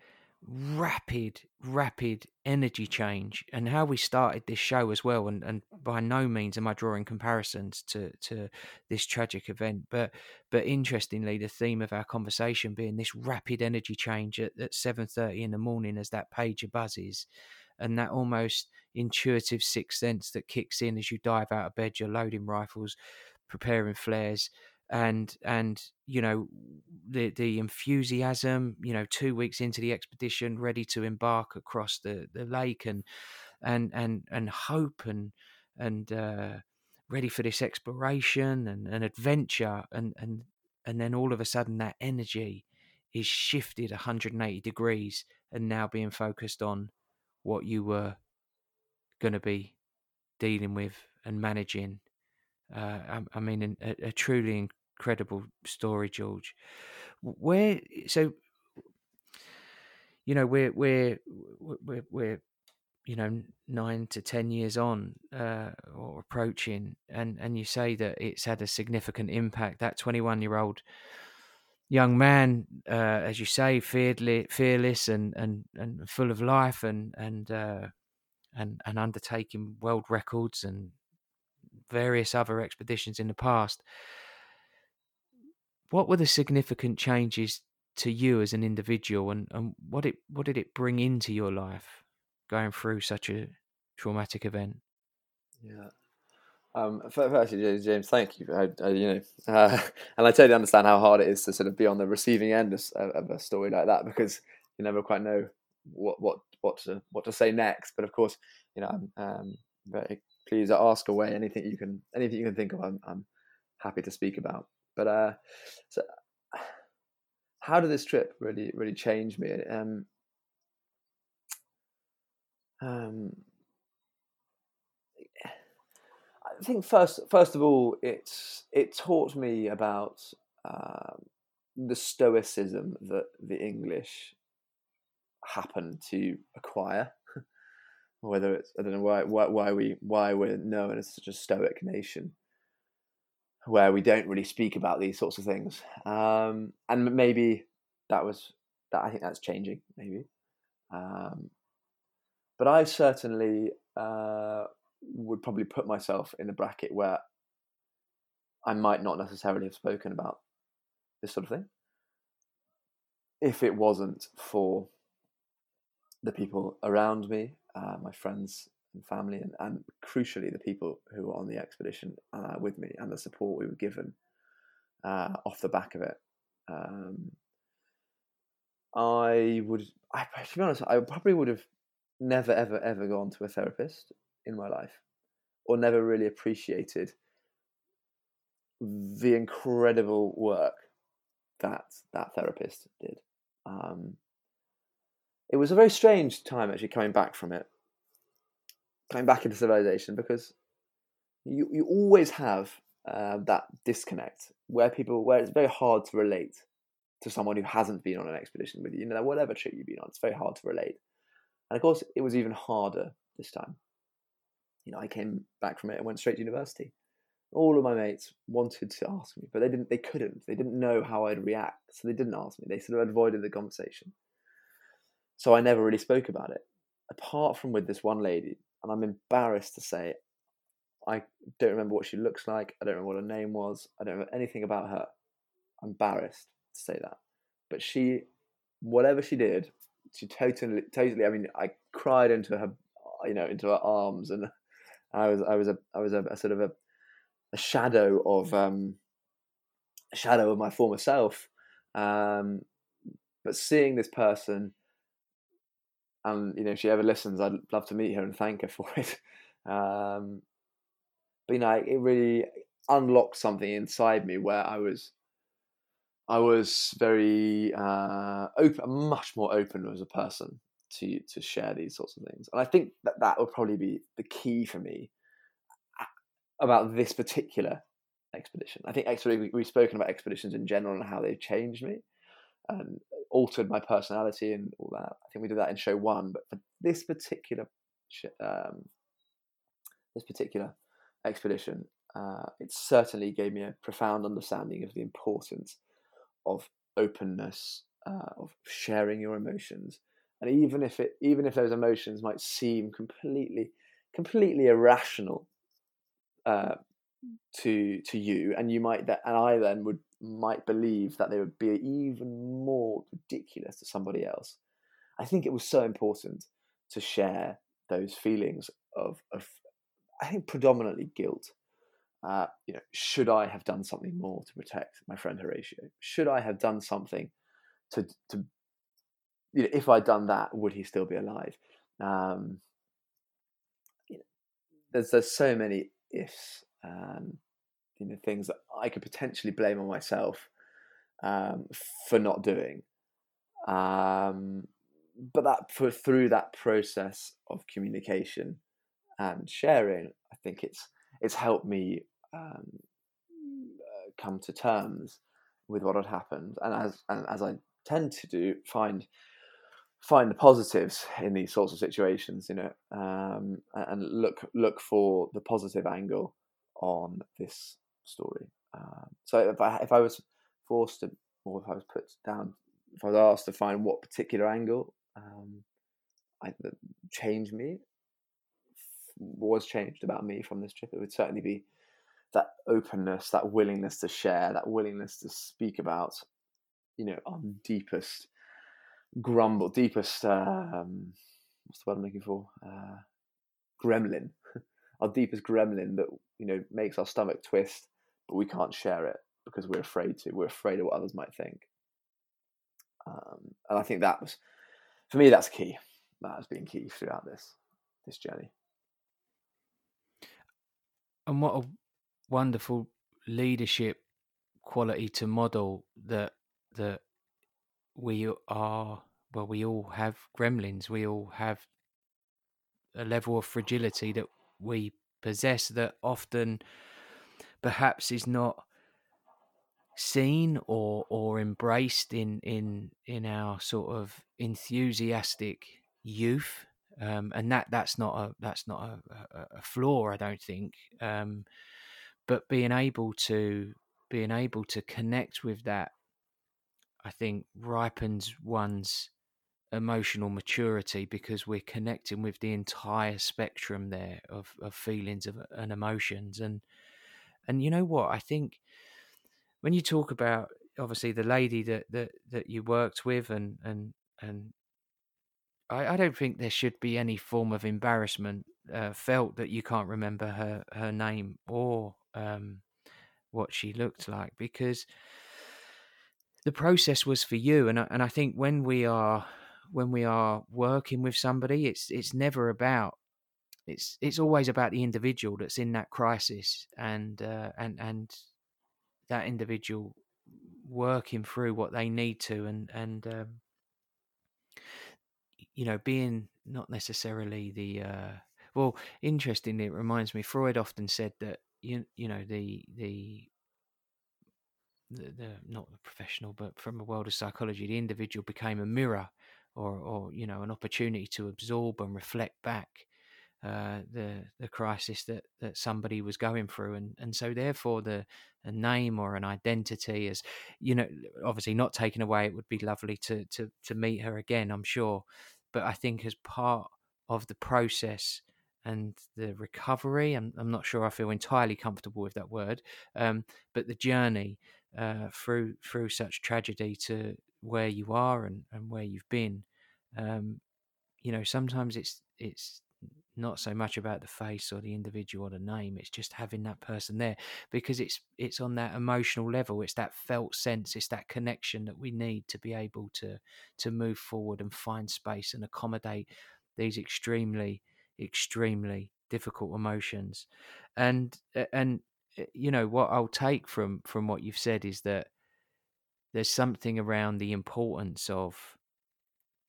rapid, rapid energy change and how we started this show as well. And, and mm-hmm. by no means am I drawing comparisons to, to this tragic event, but but interestingly, the theme of our conversation being this rapid energy change at, at seven thirty in the morning as that pager buzzes, and that almost intuitive sixth sense that kicks in as you dive out of bed, you're loading rifles, preparing flares, and and you know the the enthusiasm you know two weeks into the expedition ready to embark across the the lake and and and and hope and and uh, ready for this exploration and, and adventure and and and then all of a sudden that energy is shifted 180 degrees and now being focused on what you were going to be dealing with and managing. Uh, I, I, mean, a, a, truly incredible story, George. Where so you know we're we're we're we're you know nine to ten years on uh, or approaching, and and you say that it's had a significant impact. That twenty one year old young man, uh, as you say, fearless, fearless and and and full of life, and and uh, and and undertaking world records and various other expeditions in the past what were the significant changes to you as an individual and, and what it what did it bring into your life going through such a traumatic event yeah um, firstly, James, thank you. I, I, you know, uh, and I totally understand how hard it is to sort of be on the receiving end of, of, a story like that because you never quite know what what what to what to say next. But of course, you know, I'm um, very please ask away anything you can anything you can think of. I'm, I'm happy to speak about. But uh, so how did this trip really really change me? Um, um, I think first first of all, it's it taught me about uh, the stoicism that the English happen to acquire. Whether it's I don't know why why why we why we're known as such a stoic nation where we don't really speak about these sorts of things. Um, and maybe that was that. I think that's changing. Maybe, um, but I certainly uh, would probably put myself in a bracket where I might not necessarily have spoken about this sort of thing if it wasn't for the people around me, uh, my friends and family, and, and crucially the people who were on the expedition uh, with me and the support we were given uh, off the back of it. Um, I would, I, to be honest, I probably would have never, ever, ever gone to a therapist in my life, or never really appreciated the incredible work that that therapist did. Um, it was a very strange time actually coming back from it coming back into civilization because you you always have uh, that disconnect where people where it's very hard to relate to someone who hasn't been on an expedition with you. You know, whatever trip you've been on, it's very hard to relate. And of course, it was even harder this time. You know, I came back from it and went straight to university. All of my mates wanted to ask me, but they didn't. They couldn't. They didn't know how I'd react, so they didn't ask me. They sort of avoided the conversation. So I never really spoke about it, apart from with this one lady. And I'm embarrassed to say, it. I don't remember what she looks like. I don't remember what her name was. I don't remember anything about her. I'm embarrassed to say that. But she, whatever she did, she totally, totally. I mean, I cried into her, you know, into her arms, and I was, I was a, I was a, a sort of a, a shadow of, um, a shadow of my former self. Um, but seeing this person, and you know, if she ever listens, I'd love to meet her and thank her for it. Um, but you know, it really unlocked something inside me where I was I was very uh, open, much more open as a person to to share these sorts of things, and I think that that would probably be the key for me about this particular expedition. I think expedition, we've spoken about expeditions in general and how they've changed me and altered my personality and all that. I think we did that in show one, but for this particular um, this particular expedition, uh, it certainly gave me a profound understanding of the importance of openness, uh, of sharing your emotions, and even if it, even if those emotions might seem completely, completely irrational uh, to to you, and you might that, and I then would might believe that they would be even more ridiculous to somebody else. I think it was so important to share those feelings of, of I think predominantly guilt uh, you know, should I have done something more to protect my friend Horatio? Should I have done something to to you know, if I'd done that, would he still be alive? Um, you know, there's there's so many ifs, um, you know, things that I could potentially blame on myself um, for not doing. Um, but that for, through that process of communication and sharing, I think it's it's helped me um, come to terms with what had happened, and as and as I tend to do, find find the positives in these sorts of situations, you know, um, and look look for the positive angle on this story. Um, so if I if I was forced to, or if I was put down, if I was asked to find what particular angle um, I, changed me, was changed about me from this trip, it would certainly be that openness, that willingness to share, that willingness to speak about, you know, our deepest grumble, deepest um, what's the word I'm looking for? Uh, gremlin, our deepest gremlin that you know makes our stomach twist, but we can't share it because we're afraid to. We're afraid of what others might think. Um, and I think that was, for me, that's key. That has been key throughout this this journey. And what a wonderful leadership quality to model that that we are well we all have gremlins we all have a level of fragility that we possess that often perhaps is not seen or or embraced in in in our sort of enthusiastic youth um, and that that's not a that's not a, a, a flaw, I don't think. Um, but being able to being able to connect with that, I think ripens one's emotional maturity because we're connecting with the entire spectrum there of, of feelings of, and emotions and and you know what? I think when you talk about obviously the lady that that, that you worked with and and and I, I don't think there should be any form of embarrassment uh, felt that you can't remember her her name or um, what she looked like because the process was for you. And I, and I think when we are when we are working with somebody it's it's never about it's it's always about the individual that's in that crisis and uh, and and that individual working through what they need to and and um, you know, being not necessarily the uh, well, interestingly, it reminds me. Freud often said that you you know the the the, the not the professional, but from a world of psychology, the individual became a mirror or or you know an opportunity to absorb and reflect back uh, the the crisis that that somebody was going through, and and so therefore the a name or an identity is, you know obviously not taken away. It would be lovely to to to meet her again, I'm sure, but I think as part of the process and the recovery, I'm I'm not sure I feel entirely comfortable with that word, um, but the journey uh, through through such tragedy to where you are and, and where you've been. Um, you know, sometimes it's it's not so much about the face or the individual or the name it's just having that person there because it's it's on that emotional level it's that felt sense it's that connection that we need to be able to to move forward and find space and accommodate these extremely extremely difficult emotions. And and eh, you know what I'll take from from what you've said is that there's something around the importance of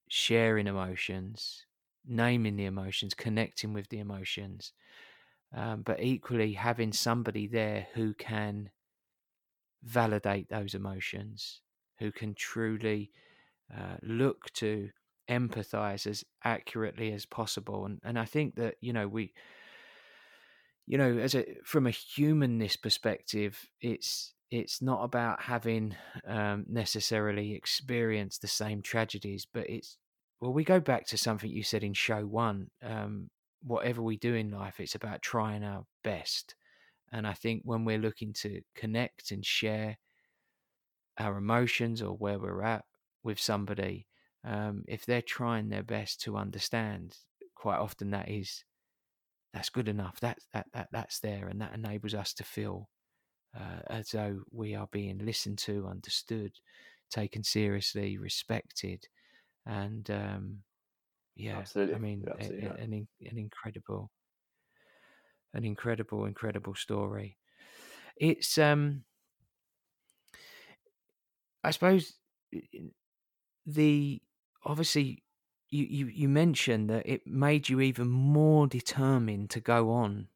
sharing emotions, naming the emotions, connecting with the emotions, um, but equally having somebody there who can validate those emotions, who can truly uh, look to empathize as accurately as possible. And and I think that you know we you know, as a from a humanness perspective, it's it's not about having um, necessarily experienced the same tragedies, but it's well, we go back to something you said in show one. Um, whatever we do in life, it's about trying our best. And I think when we're looking to connect and share our emotions or where we're at with somebody, um, if they're trying their best to understand, quite often that is that's good enough. That that that that's there, and that enables us to feel uh, as though we are being listened to, understood, taken seriously, respected, and um, yeah, Absolutely. I mean, absolutely a- an an incredible, an incredible, incredible story. It's um, I suppose the obviously you, you you mentioned that it made you even more determined to go on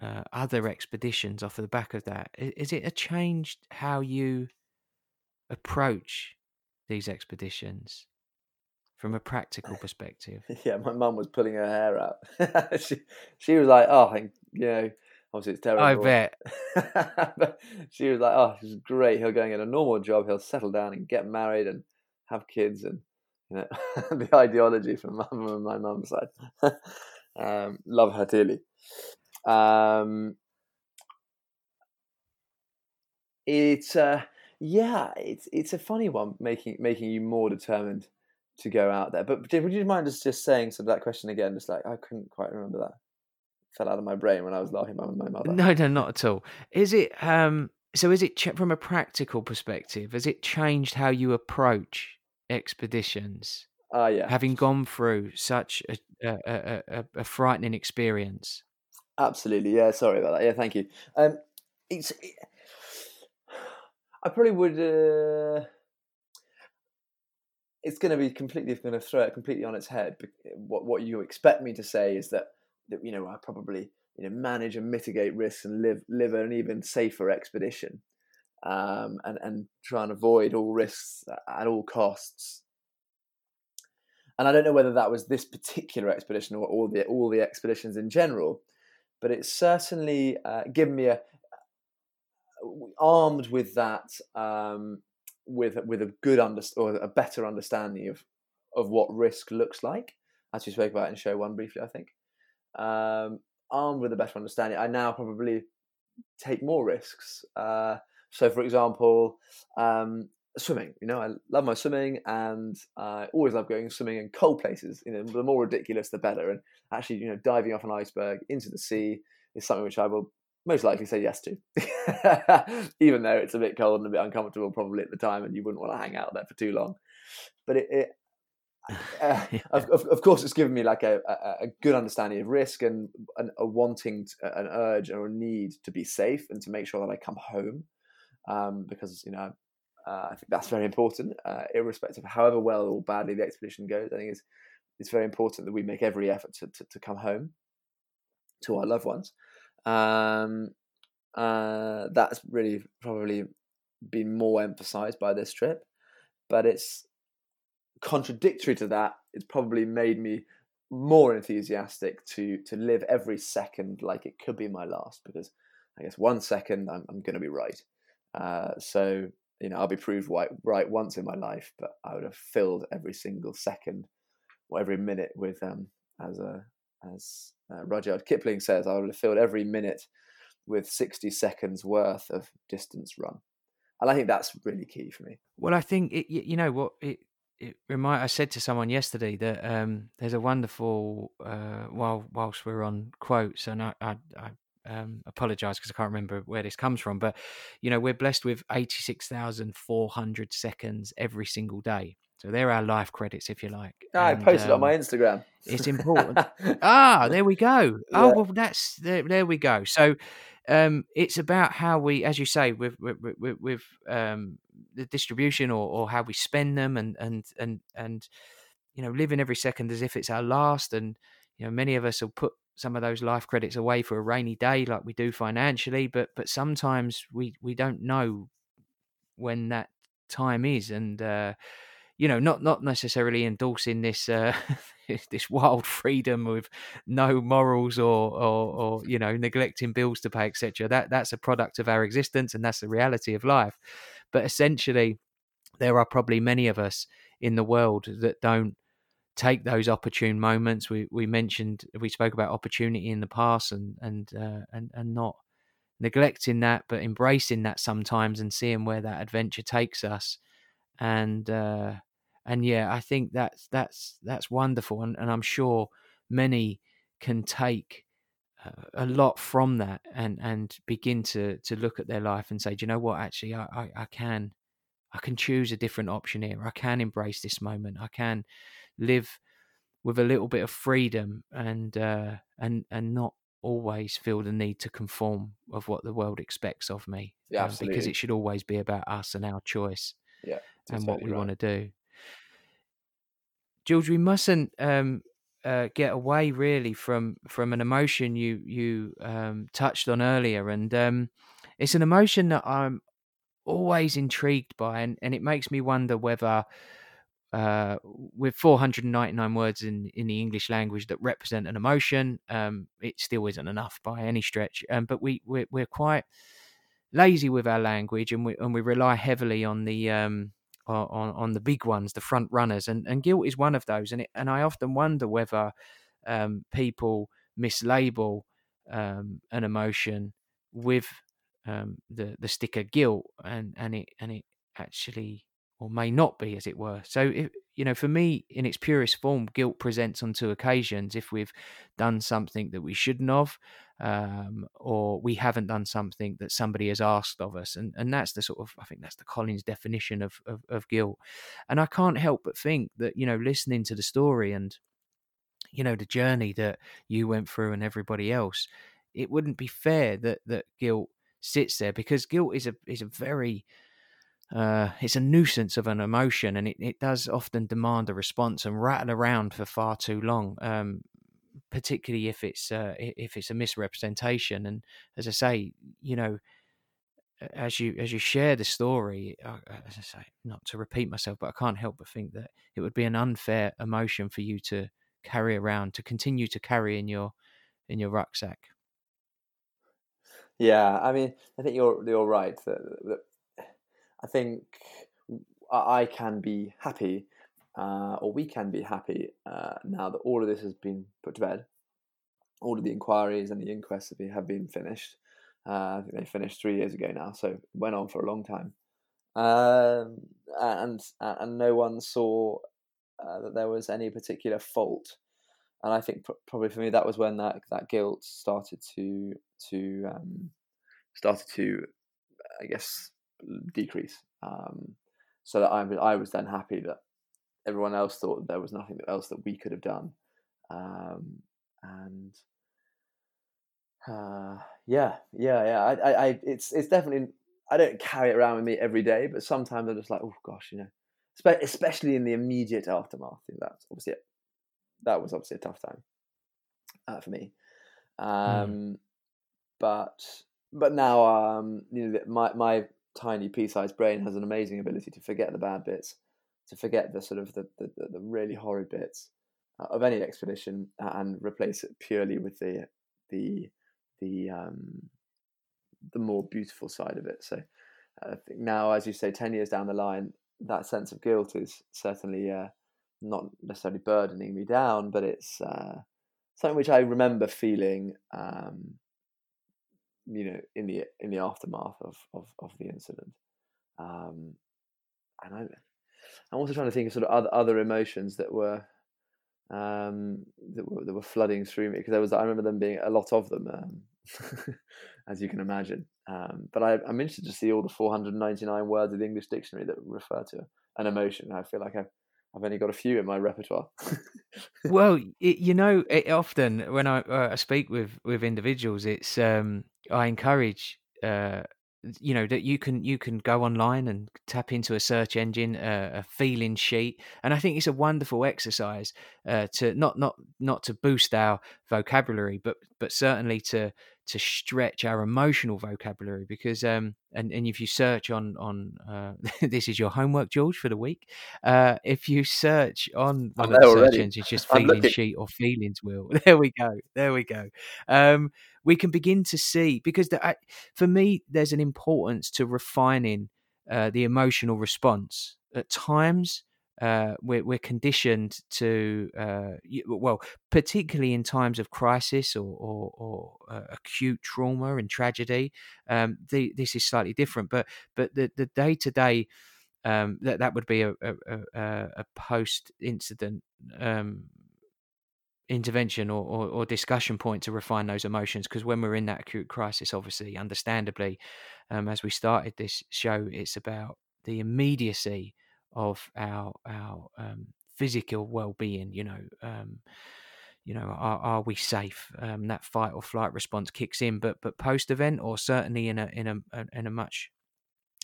uh, other expeditions off of the back of that. Is, Is it a changed how you approach these expeditions from a practical perspective? Yeah, my mum was pulling her hair out. she she was like, "Oh, thank- you know, obviously it's terrible." I bet. she was like, "Oh, this is great. He'll go and get a normal job. He'll settle down and get married and have kids." And you know, the ideology from mum and my mum's side. um, love her dearly. Um, it's uh, yeah, it's it's a funny one, making making you more determined to go out there. But would you mind just just saying sort of that question again? Just like I couldn't quite remember that. Fell out of my brain when I was laughing about my mother. No, no, not at all. Is it um? So, is it from a practical perspective? Has it changed how you approach expeditions, Ah, yeah, having gone through such a a, a, a, a frightening experience? absolutely. Yeah, sorry about that. Yeah, thank you. Um, it's. It, I probably would. Uh, it's going to be completely going to throw it completely on its head. What what you expect me to say is that that you know I probably you know manage and mitigate risks and live live an even safer expedition, um, and and try and avoid all risks at all costs. And I don't know whether that was this particular expedition or all the all the expeditions in general, but it's certainly uh, given me a armed with that um, with with a good under or a better understanding of of what risk looks like, as we spoke about in show one briefly, I think. Um, armed with a better understanding, I now probably take more risks. Uh, so, for example, um, swimming. You know, I love my swimming, and I always love going swimming in cold places. You know, the more ridiculous, the better. And actually, you know, diving off an iceberg into the sea is something which I will most likely say yes to, even though it's a bit cold and a bit uncomfortable probably at the time, and you wouldn't want to hang out there for too long. But it, it uh, of, of, of course, it's given me like a, a, a good understanding of risk and an, a wanting, to, an urge or a need to be safe and to make sure that I come home, um, because you know uh, I think that's very important, uh, irrespective of however well or badly the expedition goes. I think it's it's very important that we make every effort to to, to come home to our loved ones. Um, Uh, that's really probably been more emphasized by this trip, but it's contradictory to that. It's probably made me more enthusiastic to to live every second like it could be my last because I guess one second I'm, I'm going to be right. Uh, so you know I'll be proved right right once in my life, but I would have filled every single second or every minute with um as a as uh, Rudyard Kipling says, I would have filled every minute with 60 seconds worth of distance run. And I think that's really key for me. Well, I think it, you know what it it remind. I said to someone yesterday that um, there's a wonderful uh, while whilst we're on quotes, and I I, I um, apologize because I can't remember where this comes from, but you know we're blessed with eighty six thousand four hundred seconds every single day. So they're our life credits, if you like. Ah, I And, posted it on my um, Instagram. It's important. ah, there we go. Oh Yeah. well, that's there. There we go. So, um, it's about how we, as you say, with with with, with um, the distribution or, or how we spend them, and and and and you know, living every second as if it's our last. And you know, many of us will put some of those life credits away for a rainy day, like we do financially. But but sometimes we we don't know when that time is, and uh, you know, not not necessarily endorsing this uh, this wild freedom with no morals or, or or you know neglecting bills to pay, etc. That that's a product of our existence, and that's the reality of life. But essentially, there are probably many of us in the world that don't take those opportune moments. We we mentioned we spoke about opportunity in the past, and and uh, and and not neglecting that, but embracing that sometimes and seeing where that adventure takes us. And uh, and yeah, I think that's that's that's wonderful, and, and I'm sure many can take uh, a lot from that and and begin to to look at their life and say, do you know what? Actually, I, I, I can I can choose a different option here. I can embrace this moment. I can live with a little bit of freedom and uh, and and not always feel the need to conform of what the world expects of me. Yeah, um, because it should always be about us and our choice Yeah, and what we right. want to do. George, we mustn't um, uh, get away really from from an emotion you you um, touched on earlier, and um, it's an emotion that I'm always intrigued by, and, and it makes me wonder whether. Uh, with 499 words in, in the English language that represent an emotion, um, it still isn't enough by any stretch. Um, but we we're, we're quite lazy with our language, and we and we rely heavily on the um, on on the big ones, the front runners, and and guilt is one of those. And it, and I often wonder whether um, people mislabel um, an emotion with um, the the sticker guilt, and and it and it actually or may not be, as it were. So, if, you know, for me, in its purest form, guilt presents on two occasions if we've done something that we shouldn't have, um, or we haven't done something that somebody has asked of us, and and that's the sort of I think that's the Collins definition of of, of guilt. And I can't help but think that you know, listening to the story and you know the journey that you went through and everybody else, it wouldn't be fair that that guilt sits there because guilt is a is a very uh, it's a nuisance of an emotion and it, it does often demand a response and rattle around for far too long um, particularly if it's uh, if it's a misrepresentation and as i say you know as you as you share the story as i say not to repeat myself but i can't help but think that it would be an unfair emotion for you to carry around to continue to carry in your in your rucksack Yeah, I mean, I think you're you're right. That, that I think I can be happy, uh, or we can be happy uh, now that all of this has been put to bed. All of the inquiries and the inquests have been, have been finished. Uh, I think they finished three years ago now, so went on for a long time. Um, and and no one saw uh, that there was any particular fault. And I think pr- probably for me that was when that, that guilt started to to um, started to I guess decrease. Um, so that I I was then happy that everyone else thought there was nothing else that we could have done, um, and uh, yeah, yeah, yeah. I, I, I, it's it's definitely. I don't carry it around with me every day, but sometimes I'm just like, oh gosh, you know, Espe- especially in the immediate aftermath. That's obviously that was obviously a tough time uh, for me. Um, But but now, um, you know, my my tiny pea-sized brain has an amazing ability to forget the bad bits, to forget the sort of the the, the really horrid bits uh, of any expedition, and replace it purely with the the the um, the more beautiful side of it. So I think now, as you say, ten years down the line, that sense of guilt is certainly uh, not necessarily burdening me down, but it's uh, something which I remember feeling, um, you know, in the in the aftermath of of, of the incident. Um, and I, I'm also trying to think of sort of other other emotions that were um, that were that were flooding through me because there was I remember them being a lot of them, um, as you can imagine. Um, but I, am interested to see all the 499 words of the English dictionary that refer to an emotion. I feel like I've I've only got a few in my repertoire. well, it, you know, it, often when I, uh, speak with with individuals, it's um, I encourage uh, you know that you can you can go online and tap into a search engine uh, a feeling sheet and i think it's a wonderful exercise uh, to not not not to boost our vocabulary but but certainly to to stretch our emotional vocabulary because um and, and if you search on on uh, this is your homework george for the week uh if you search on one of the search engines it's just feeling sheet or feelings wheel there we go. There we go. Um we can begin to see because the, for me there's an importance to refining uh, the emotional response. At times uh, we're, we're, conditioned to, uh, well, particularly in times of crisis or, or, or uh, acute trauma and tragedy. Um, the, this is slightly different, but but the day to day. that that would be a a, a, a post incident um, intervention or, or, or, discussion point to refine those emotions because when we're in that acute crisis obviously understandably um, as we started this show it's about the immediacy of our our um, physical well-being you know um, you know are, are we safe? Um, that fight or flight response kicks in but but post event or certainly in a in a in a much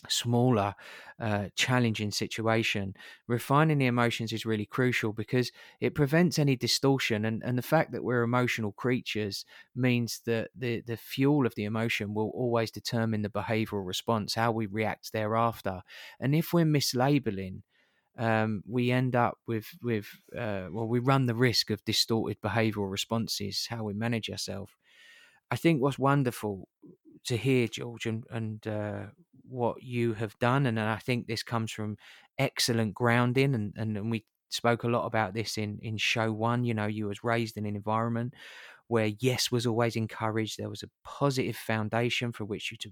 smaller uh, challenging situation refining the emotions is really crucial because it prevents any distortion and, and the fact that we're emotional creatures means that the, the fuel of the emotion will always determine the behavioral response how we react thereafter. And if we're mislabeling um, we end up with with uh, well we run the risk of distorted behavioral responses how we manage ourselves. I think what's wonderful to hear george and, and uh, what you have done, and I think this comes from excellent grounding, and, and, and we spoke a lot about this in in show one. You know, you was raised in an environment where yes was always encouraged. There was a positive foundation for which you to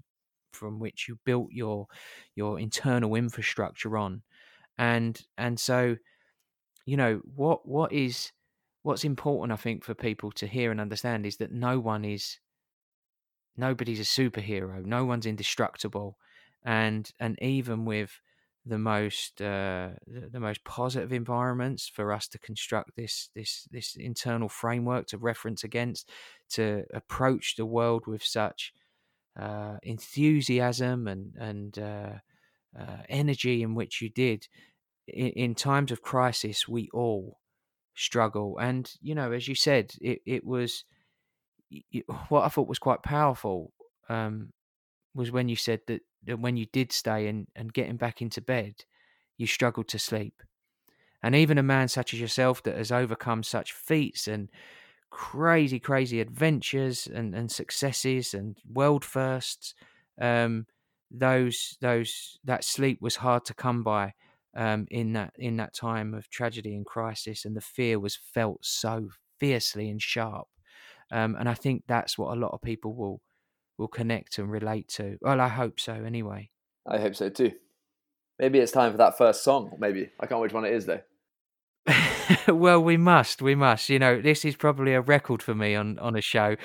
from which you built your your internal infrastructure on, and and so you know what what is what's important i think for people to hear and understand is that no one is nobody's a superhero no one's indestructible and and even with the most uh, the most positive environments for us to construct this this this internal framework to reference against to approach the world with such uh, enthusiasm and and uh, uh energy in which you did. In, in, times of crisis we all struggle. And you know as you said it it was what I thought was quite powerful um, was when you said that, that when you did stay and, and getting back into bed, you struggled to sleep. And even a man such as yourself that has overcome such feats and crazy, crazy adventures and, and successes and world firsts, um, those those that sleep was hard to come by um, in that in that time of tragedy and crisis, and the fear was felt so fiercely and sharp. Um, and I think that's what a lot of people will will connect and relate to. Well, I hope so. Anyway, I hope so too. Maybe it's time for that first song. Maybe I can't which one it is though. well, we must, we must. You know, this is probably a record for me on on a show.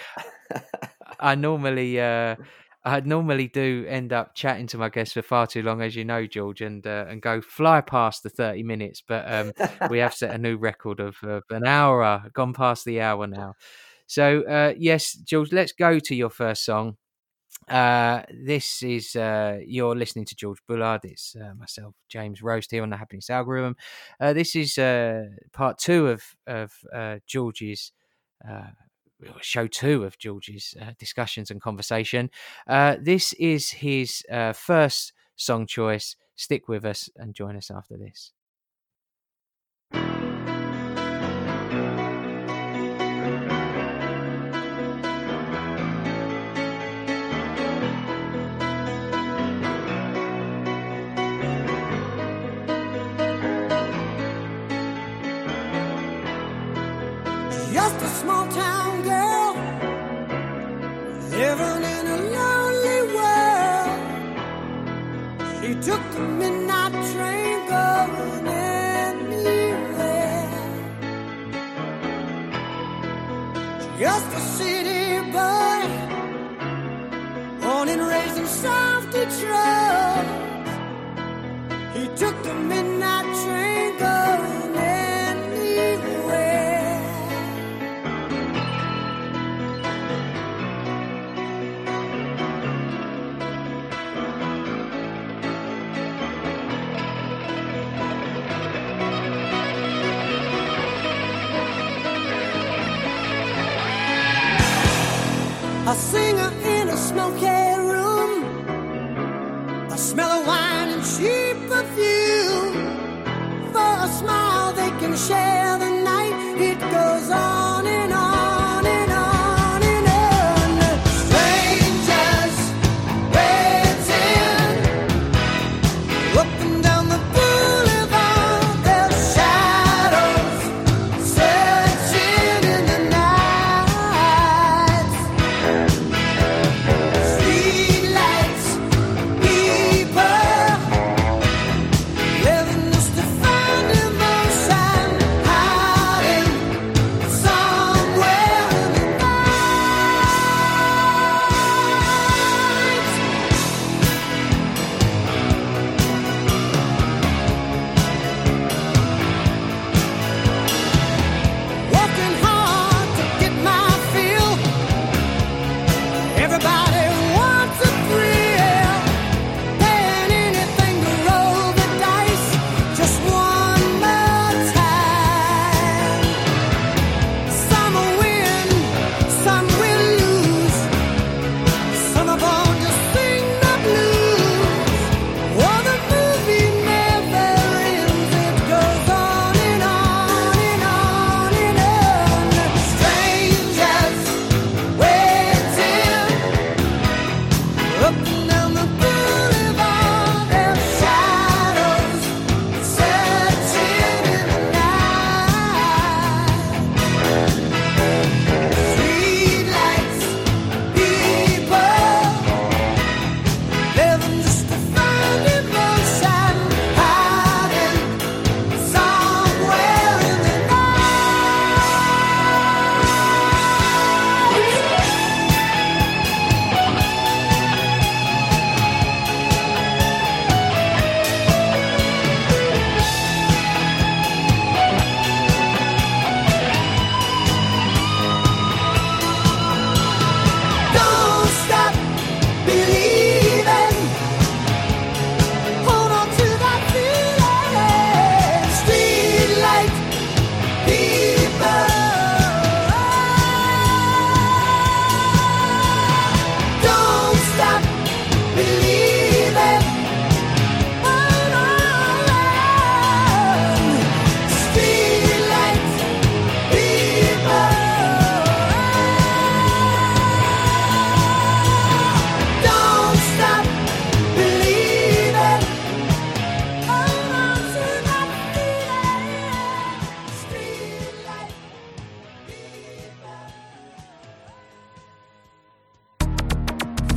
I normally, uh, I normally do end up chatting to my guests for far too long, as you know, George, and uh, and go fly past the thirty minutes. But um, we have set a new record of, of an hour, gone past the hour now. So, uh, yes, Jules, let's go to your first song. Uh, this is uh, you're listening to George Bullard. It's uh, myself, James Roast here on the Happiness Algorithm. Uh, this is uh, part two of of uh, George's show two of George's discussions and conversation. this is his first song choice. Stick with us and join us after this. after drugs. He took the midnight train going anywhere. A singer in a smoky and share.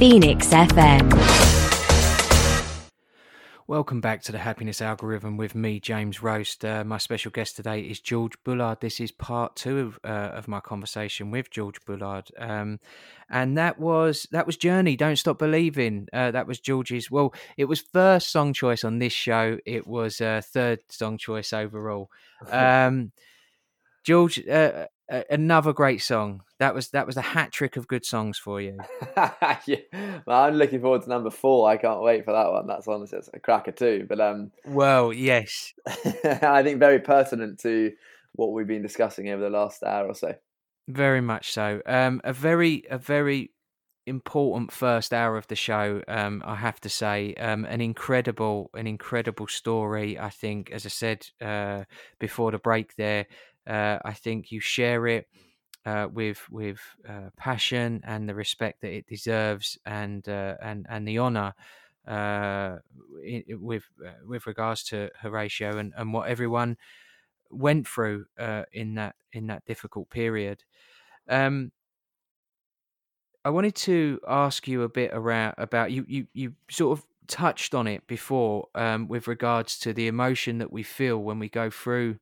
Phoenix FM. Welcome back to the Happiness Algorithm with me, James Roast. Uh, my special guest today is George Bullard. This is part two of, uh, of my conversation with George Bullard, um, and that was that was Journey. Don't stop believing. Uh, that was George's. Well, it was first song choice on this show. It was uh, third song choice overall. Um, George, uh, uh, another great song that was that was a hat trick of good songs for you. yeah. Well, I'm looking forward to number four. I can't wait for that one. That's honestly a cracker too. But um, well, yes, I think very pertinent to what we've been discussing over the last hour or so. Very much so. Um, a very a very important first hour of the show. Um, I have to say, um, an incredible an incredible story. I think, as I said uh, before the break, there, uh, I think you share it uh, with with uh, passion and the respect that it deserves, and uh, and and the honour uh, with with regards to Horatio and, and what everyone went through in that in that difficult period. Um, I wanted to ask you a bit around about you. You you sort of touched on it before um, with regards to the emotion that we feel when we go through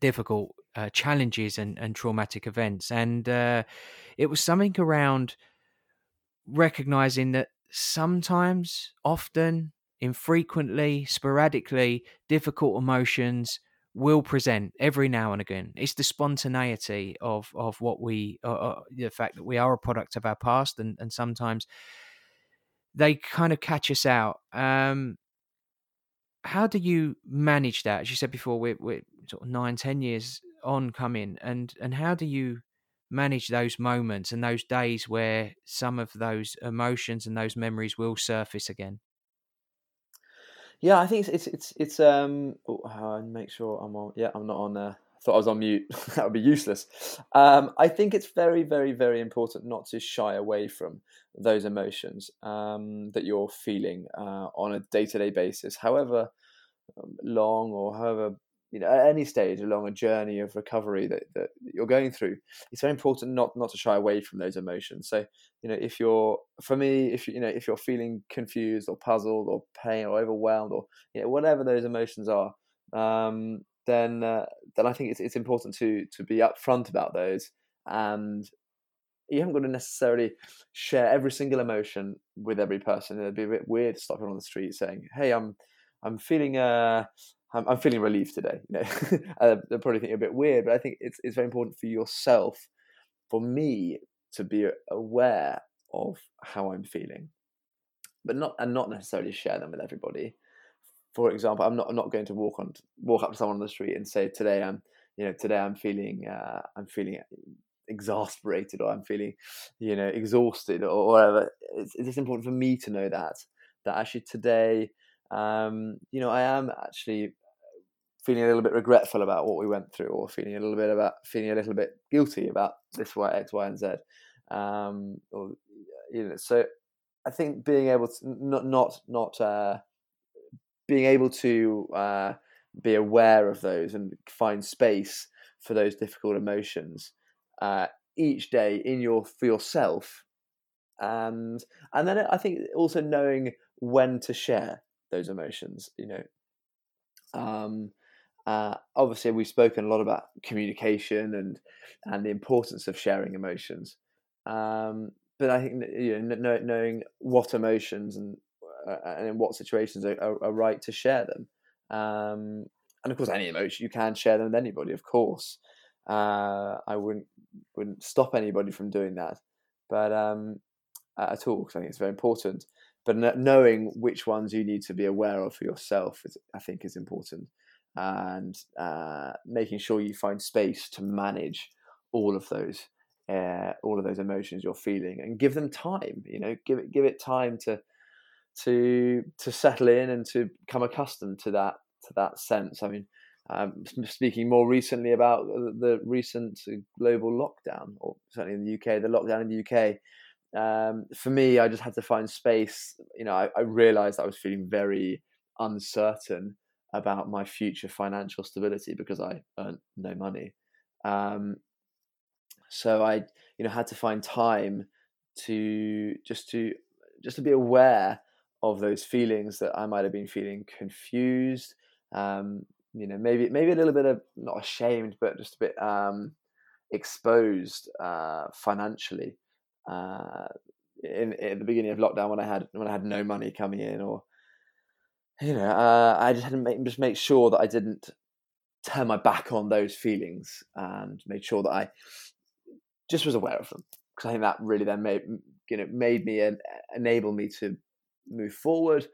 difficult uh, challenges and, and traumatic events, and uh, it was something around recognizing that sometimes, often, infrequently, sporadically, difficult emotions will present every now and again. It's the spontaneity of of what we, uh, uh, the fact that we are a product of our past, and and sometimes they kind of catch us out. Um, how do you manage that? As you said before, we're, we're sort of nine, ten years on coming, and and how do you manage those moments and those days where some of those emotions and those memories will surface again? Yeah, I think it's it's it's, it's um. Oh, I make sure I'm on. Yeah, I'm not on. Uh, thought I was on mute. that would be useless. Um, I think it's very, very, very important not to shy away from those emotions um, that you're feeling uh, on a day-to-day basis, however um, long or however you know at any stage along a journey of recovery that, that you're going through it's very important not not to shy away from those emotions so you know if you're for me if you know if you're feeling confused or puzzled or pain or overwhelmed or you know whatever those emotions are um, then uh, then I think it's it's important to to be upfront about those and you haven't got to necessarily share every single emotion with every person. It'd be a bit weird stopping on the street saying, "Hey, I'm I'm feeling uh I'm, I'm feeling relieved today. You know, uh, they're probably think a bit weird, but I think it's it's very important for yourself, for me to be aware of how I'm feeling, but not and not necessarily share them with everybody. For example, I'm not I'm not going to walk on walk up to someone on the street and say today I'm you know today I'm feeling uh, I'm feeling exasperated or I'm feeling you know exhausted or whatever. It's, it's important for me to know that that actually today um, you know I am actually feeling a little bit regretful about what we went through, or feeling a little bit about feeling a little bit guilty about this Y, X, Y, and Z. Um, or you know, so I think being able to not not not uh, being able to uh, be aware of those and find space for those difficult emotions uh, each day in your for yourself, and and then I think also knowing when to share those emotions. You know, um, uh, obviously, we've spoken a lot about communication and and the importance of sharing emotions. Um, but I think you know, knowing what emotions and uh, and in what situations are, are, are, right to share them. Um, and of course, any emotion you can share them with anybody. Of course, uh, I wouldn't wouldn't stop anybody from doing that, but um, at all because I think it's very important. But knowing which ones you need to be aware of for yourself, is, I think, is important and uh, making sure you find space to manage all of those uh, all of those emotions you're feeling and give them time you know give it give it time to to to settle in and to become accustomed to that to that sense. I mean um, speaking more recently about the recent global lockdown or certainly in the uk the lockdown in the uk um, for me i just had to find space. You know i, I realized i was feeling very uncertain about my future financial stability because I earned no money. Um, so I, you know, had to find time to just to just to be aware of those feelings that I might have been feeling confused. Um, you know, maybe maybe a little bit of not ashamed, but just a bit um, exposed uh, financially. Uh, in, in the beginning of lockdown, when I had when I had no money coming in, or you know, uh, I just had to make, just make sure that I didn't turn my back on those feelings and made sure that I just was aware of them because I think that really then made you know made me and enable me to move forward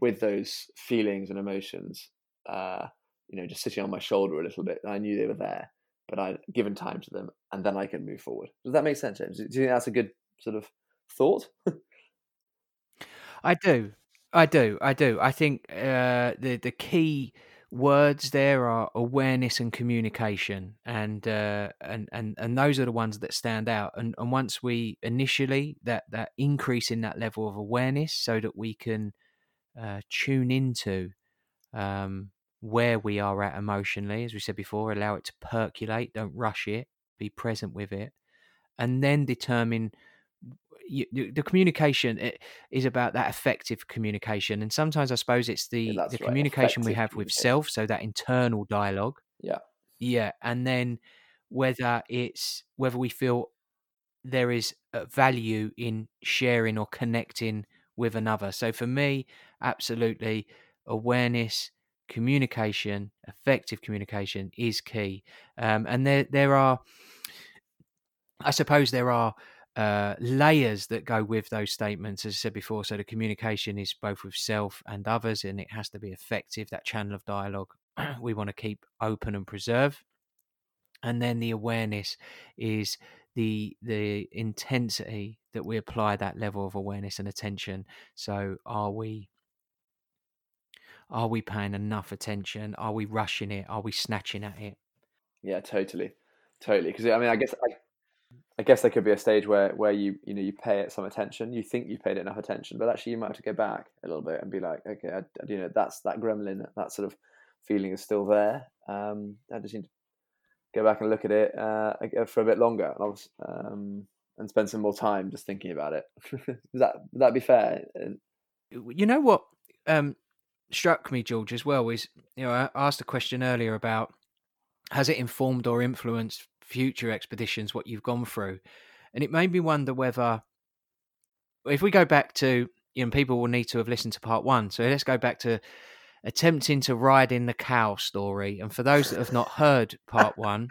with those feelings and emotions. Uh, you know, just sitting on my shoulder a little bit. I knew they were there, but I'd given time to them, and then I can move forward. Does that make sense, James? Do you think that's a good sort of thought? I do. I do. I do. I think uh, the the key words there are awareness and communication, and uh, and and and those are the ones that stand out. And and once we initially that that increase in that level of awareness, so that we can uh, tune into um, where we are at emotionally, as we said before, allow it to percolate, don't rush it, be present with it, and then determine you, the communication is about that effective communication, and sometimes I suppose it's the Yeah, the right. communication we have with self, so that internal dialogue, Yeah. yeah, and then whether it's whether we feel there is value in sharing or connecting with another. So for me, absolutely, awareness, communication, effective communication is key. Um, and there there are, I suppose, there are. Uh, layers that go with those statements, as I said before. So the communication is both with self and others, and it has to be effective. That channel of dialogue we want to keep open and preserve and then the awareness is the the intensity that we apply that level of awareness and attention so are we are we paying enough attention are we rushing it are we snatching at it Yeah, totally, totally. Because I mean, I guess I, I guess there could be a stage where where you you know you pay it some attention, you think you paid it enough attention, but actually you might have to go back a little bit and be like, okay, I, you know, that's that gremlin, that sort of feeling is still there. Um, I just need to go back and look at it uh, for a bit longer, and um, and spend some more time just thinking about it. Does that would that be fair? You know what um struck me george as well is you know i asked a question earlier about has it informed or influenced future expeditions what you've gone through and it made me wonder whether if we go back to you know people will need to have listened to part one so let's go back to attempting to ride in the cow story and for those that have not heard part one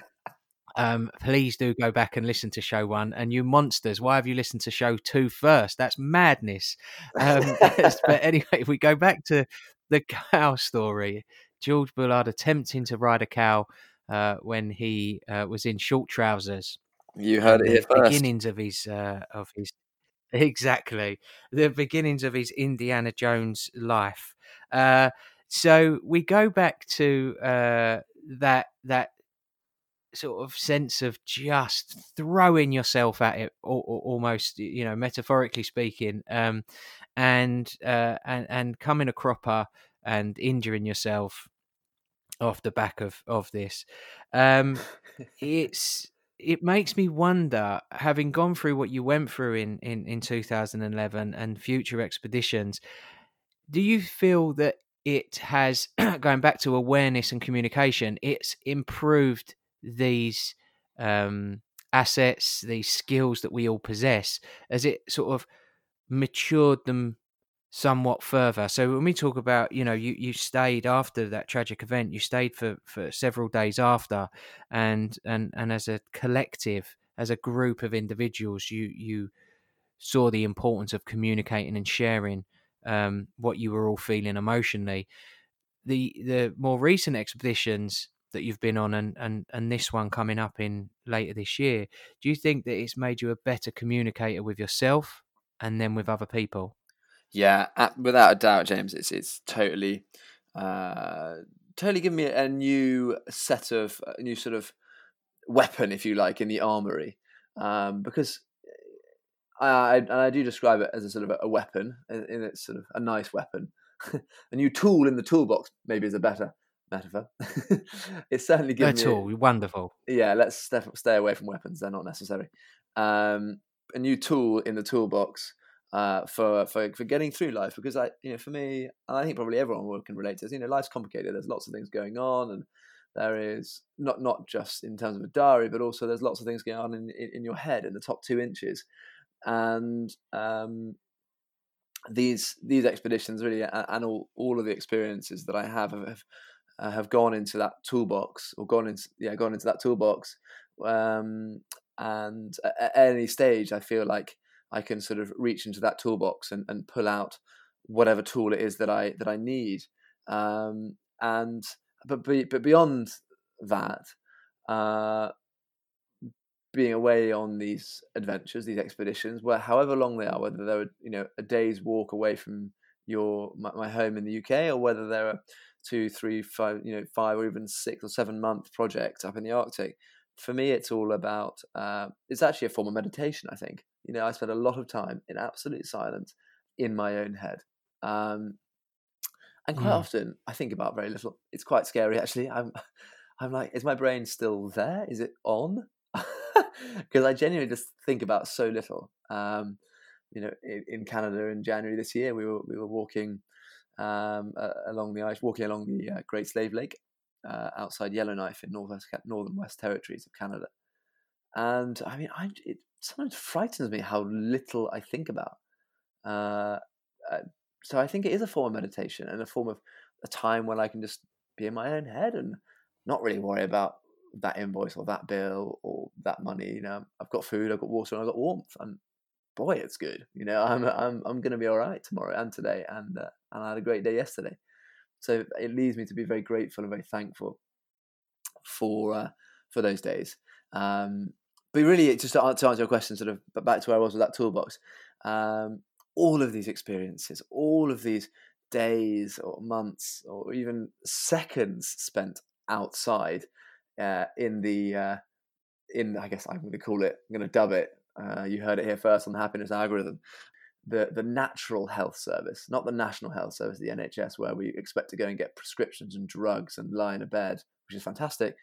um, please do go back and listen to show one. And you monsters, why have you listened to show two first? That's madness. Um, but anyway, if we go back to the cow story, George Bullard attempting to ride a cow uh, when he uh, was in short trousers. You heard it here the first. beginnings of his uh, of his exactly the beginnings of his Indiana Jones life. Uh, so we go back to uh, that that sort of sense of just throwing yourself at it, al- al- almost you know metaphorically speaking, um, and uh, and and coming a cropper and injuring yourself off the back of of this. Um, it's it makes me wonder, having gone through what you went through in in in 2011 and future expeditions, do you feel that it has going back to awareness and communication? It's improved these um, assets, these skills that we all possess, as it sort of matured them somewhat further. So when we talk about, you know, you you stayed after that tragic event, you stayed for for several days after, and and and as a collective, as a group of individuals, you you saw the importance of communicating and sharing um, what you were all feeling emotionally. The the more recent expeditions that you've been on and, and and this one coming up in later this year, do you think that it's made you a better communicator with yourself and then with other people? Yeah, a- without a doubt, James. It's it's totally, uh, totally given me a new set of a new sort of weapon, if you like, in the armory. Um, because I, I and I do describe it as a sort of a weapon, in, in it's sort of a nice weapon, a new tool in the toolbox. Maybe is a better metaphor. it's certainly given At me all, wonderful. yeah, let's stay, stay away from weapons. They're not necessary. Um, a new tool in the toolbox uh, for, for for getting through life because I you know for me and I think probably everyone will can relate to this. You know, life's complicated. There's lots of things going on, and there is not not just in terms of a diary, but also there's lots of things going on in in, in your head in the top two inches, and um, these these expeditions really and all all of the experiences that I have have uh, have gone into that toolbox or gone into yeah gone into that toolbox um, and at any stage I feel like I can sort of reach into that toolbox and, and pull out whatever tool it is that I that I need um, and but be, but beyond that uh, being away on these adventures, these expeditions, where however long they are, whether they're you know a day's walk away from your my, my home in the UK, or whether they're a two, three, five, you know, five or even six or seven month project up in the Arctic. For me, it's all about. Uh, it's actually a form of meditation. I think you know I spend a lot of time in absolute silence in my own head. Um, and quite Mm. often I think about very little. It's quite scary actually. I'm I'm like, is my brain still there? Is it on? Because I genuinely just think about so little. Um, you know, in, in Canada in January this year, we were we were walking um, uh, along the ice, walking along the uh, Great Slave Lake uh, outside Yellowknife in northwest northern West Territories of Canada. And I mean, I it sometimes frightens me how little I think about. Uh, uh, so I think it is a form of meditation and a form of a time when I can just be in my own head and not really worry about that invoice or that bill or that money. You know, I've got food, I've got water, and I've got warmth, and boy, it's good. You know, I'm I'm I'm going to be all right tomorrow and today, and uh, and I had a great day yesterday. So it leads me to be very grateful and very thankful for uh, for those days. Um, but really, just to answer your question, sort of, back to where I was with that toolbox. Um, all of these experiences, all of these days or months or even seconds spent outside uh, in the uh, in I guess I'm going to call it I'm going to dub it. Uh, you heard it here first on the happiness algorithm. The the natural health service, not the national health service, the NHS, where we expect to go and get prescriptions and drugs and lie in a bed, which is fantastic.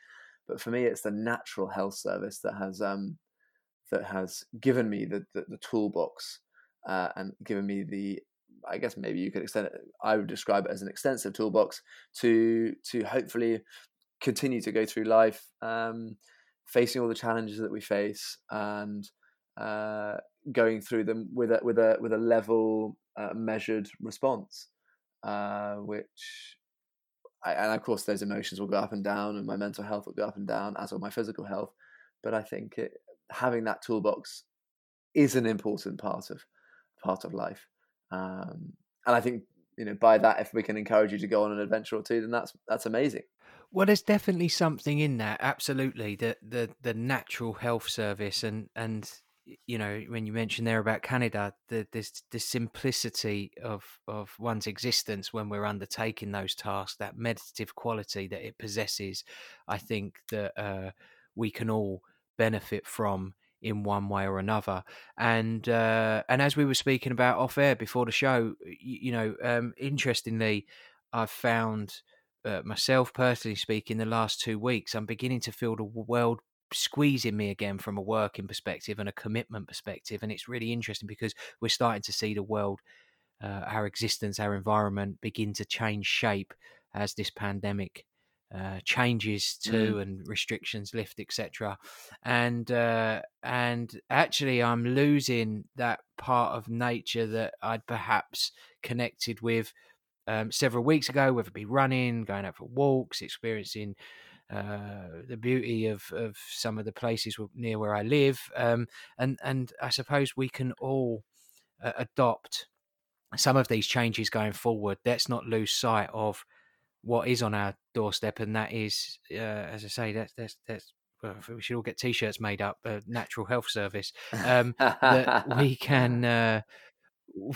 But for me, it's the natural health service that has um, that has given me the the, the toolbox uh, and given me the I guess maybe you could extend it. I would describe it as an extensive toolbox to to hopefully continue to go through life, um, facing all the challenges that we face, and uh, going through them with a with a with a level, uh, measured response, uh, which. I, and of course, those emotions will go up and down, and my mental health will go up and down, as will my physical health. But I think it, having that toolbox is an important part of part of life. Um, and I think you know by that, if we can encourage you to go on an adventure or two, then that's that's amazing. Well, there's definitely something in that. Absolutely, the the the natural health service, and and you know when you mentioned there about Canada, the this the simplicity of of one's existence when we're undertaking those tasks, that meditative quality that it possesses, I think that uh, we can all benefit from in one way or another. And uh, and as we were speaking about off air before the show, you, you know, um, interestingly, I've found uh, myself personally speaking, the last two weeks, I'm beginning to feel the world squeezing me again from a working perspective and a commitment perspective. And it's really interesting because we're starting to see the world, uh, our existence, our environment begin to change shape as this pandemic. Uh, changes too Mm. and restrictions lift etc and uh, and actually i'm losing that part of nature that i'd perhaps connected with um, several weeks ago, whether it be running, going out for walks, experiencing uh, the beauty of, of some of the places near where I live, um, and and I suppose we can all uh, adopt some of these changes going forward. Let's not lose sight of what is on our doorstep, and that is, uh, as I say, that's that's that's. Well, we should all get T-shirts made up. Uh, Natural Health Service um, that we can uh,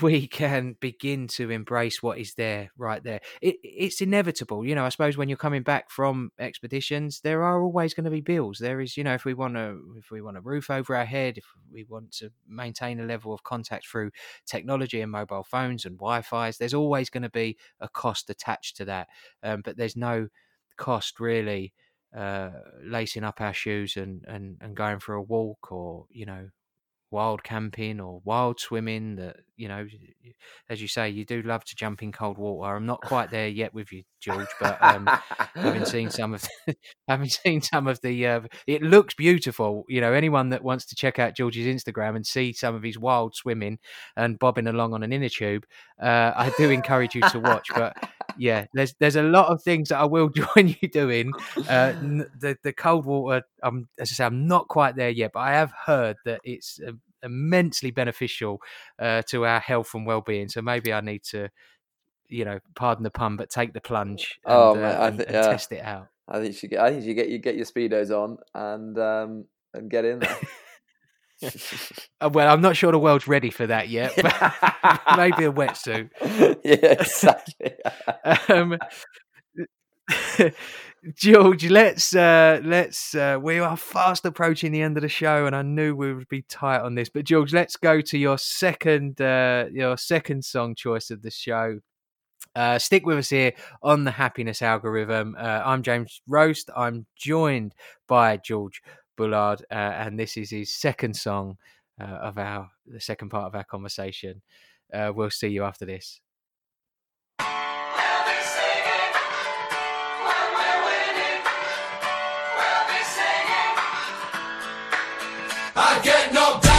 we can begin to embrace what is there right there. It, it's inevitable you know i suppose when you're coming back from expeditions there are always going to be bills. There is you know if we want to if we want a roof over our head if we want to maintain a level of contact through technology and mobile phones and wi-fi's there's always going to be a cost attached to that. Um, but there's no cost really uh, lacing up our shoes and, and, and going for a walk or you know wild camping or wild swimming that you know as you say you do love to jump in cold water. I'm not quite there yet with you george but um having seen some of having seen some of the uh, it looks beautiful. You know anyone that wants to check out george's instagram and see some of his wild swimming and bobbing along on an inner tube uh, i do encourage you to watch but yeah, there's there's a lot of things that I will join you doing. Uh, the the cold water, I'm as I say, I'm not quite there yet, but I have heard that it's um, immensely beneficial uh, to our health and well being. So maybe I need to, you know, pardon the pun, but take the plunge. And, oh, man, uh, and, th- and test it out. I think you get. I think you get you get your speedos on and um, and get in there. Uh, well, I'm not sure the world's ready for that yet, but maybe a wetsuit. Yeah, exactly. um, George, let's uh, let's uh, we are fast approaching the end of the show, and I knew we would be tight on this. But George, let's go to your second uh, your second song choice of the show. Uh, stick with us here on the happiness algorithm. Uh, I'm James Roast. I'm joined by George Bullard, uh, and this is his second song uh, of our the second part of our conversation. Uh, we'll see you after this. I get no.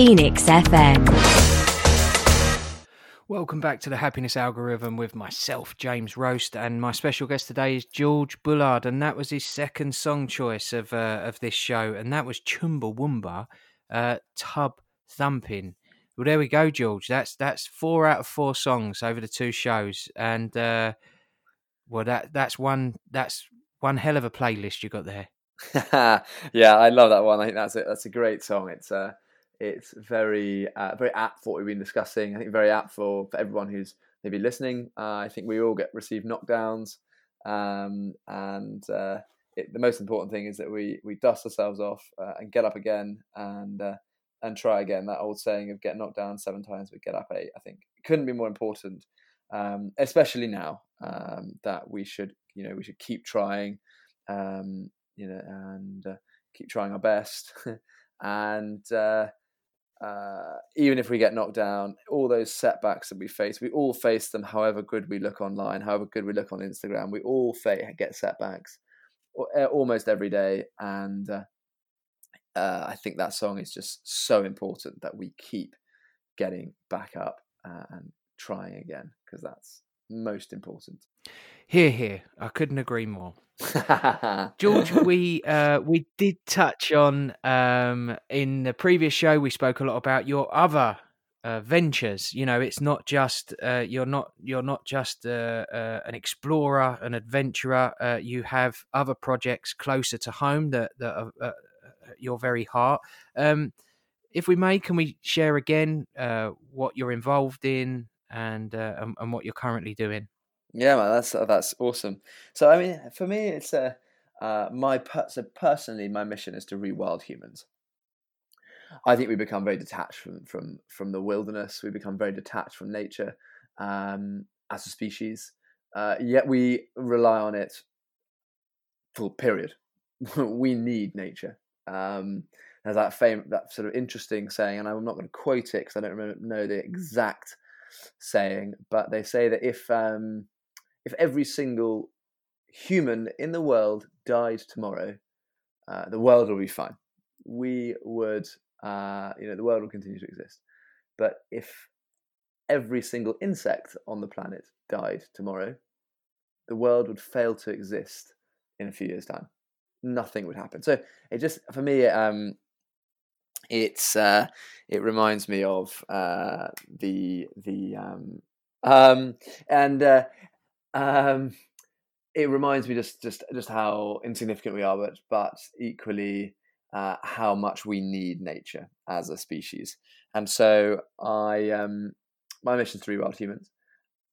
Phoenix FM. Welcome back to the Happiness Algorithm with myself, James Roast, and my special guest today is George Bullard, and that was his second song choice of uh, of this show, and that was Chumbawamba, uh, Tub Thumping. Well, there we go, George. That's that's four out of four songs over the two shows, and uh, well, that that's one that's one hell of a playlist you got there. yeah, I love that one. I think that's a, that's a great song. It's uh, it's very uh, very apt for what we've been discussing. I think very apt for, for everyone who's maybe listening. Uh, I think we all get receive knockdowns, um, and uh, it, the most important thing is that we we dust ourselves off uh, and get up again and uh, and try again. That old saying of get knocked down seven times but get up eight. I think couldn't be more important um, especially now um, that we should you know we should keep trying um, you know and uh, keep trying our best and uh, uh, even if we get knocked down, all those setbacks that we face, we all face them. However good we look online, however good we look on Instagram, we all fa- get setbacks uh, almost every day. And uh, uh, I think that song is just so important that we keep getting back up uh, and trying again because that's most important. Here, here. I couldn't agree more. George, we uh, we did touch on um, in the previous show. We spoke a lot about your other uh, ventures. You know, it's not just uh, you're not you're not just uh, uh, an explorer, an adventurer. Uh, you have other projects closer to home that that are at your very heart. Um, if we may, can we share again what you're involved in and, and and what you're currently doing? Yeah, man, that's that's awesome. So I mean, for me, it's a uh, my per- so personally, my mission is to rewild humans. I think we become very detached from from from the wilderness. We become very detached from nature um, as a species. Uh, yet we rely on it. Full period. we need nature. Um, there's that fame, that sort of interesting saying, and I'm not going to quote it because I don't remember, know the exact saying, but they say that if um, if every single human in the world died tomorrow, uh, the world will be fine. We would, uh, you know, the world will continue to exist. But if every single insect on the planet died tomorrow, the world would fail to exist in a few years' time. Nothing would happen. So it just, for me, um, it's uh, it reminds me of uh, the the um, um, and uh, um, it reminds me just just just how insignificant we are, but but equally uh, how much we need nature as a species. And so I um, my mission is to rewild humans,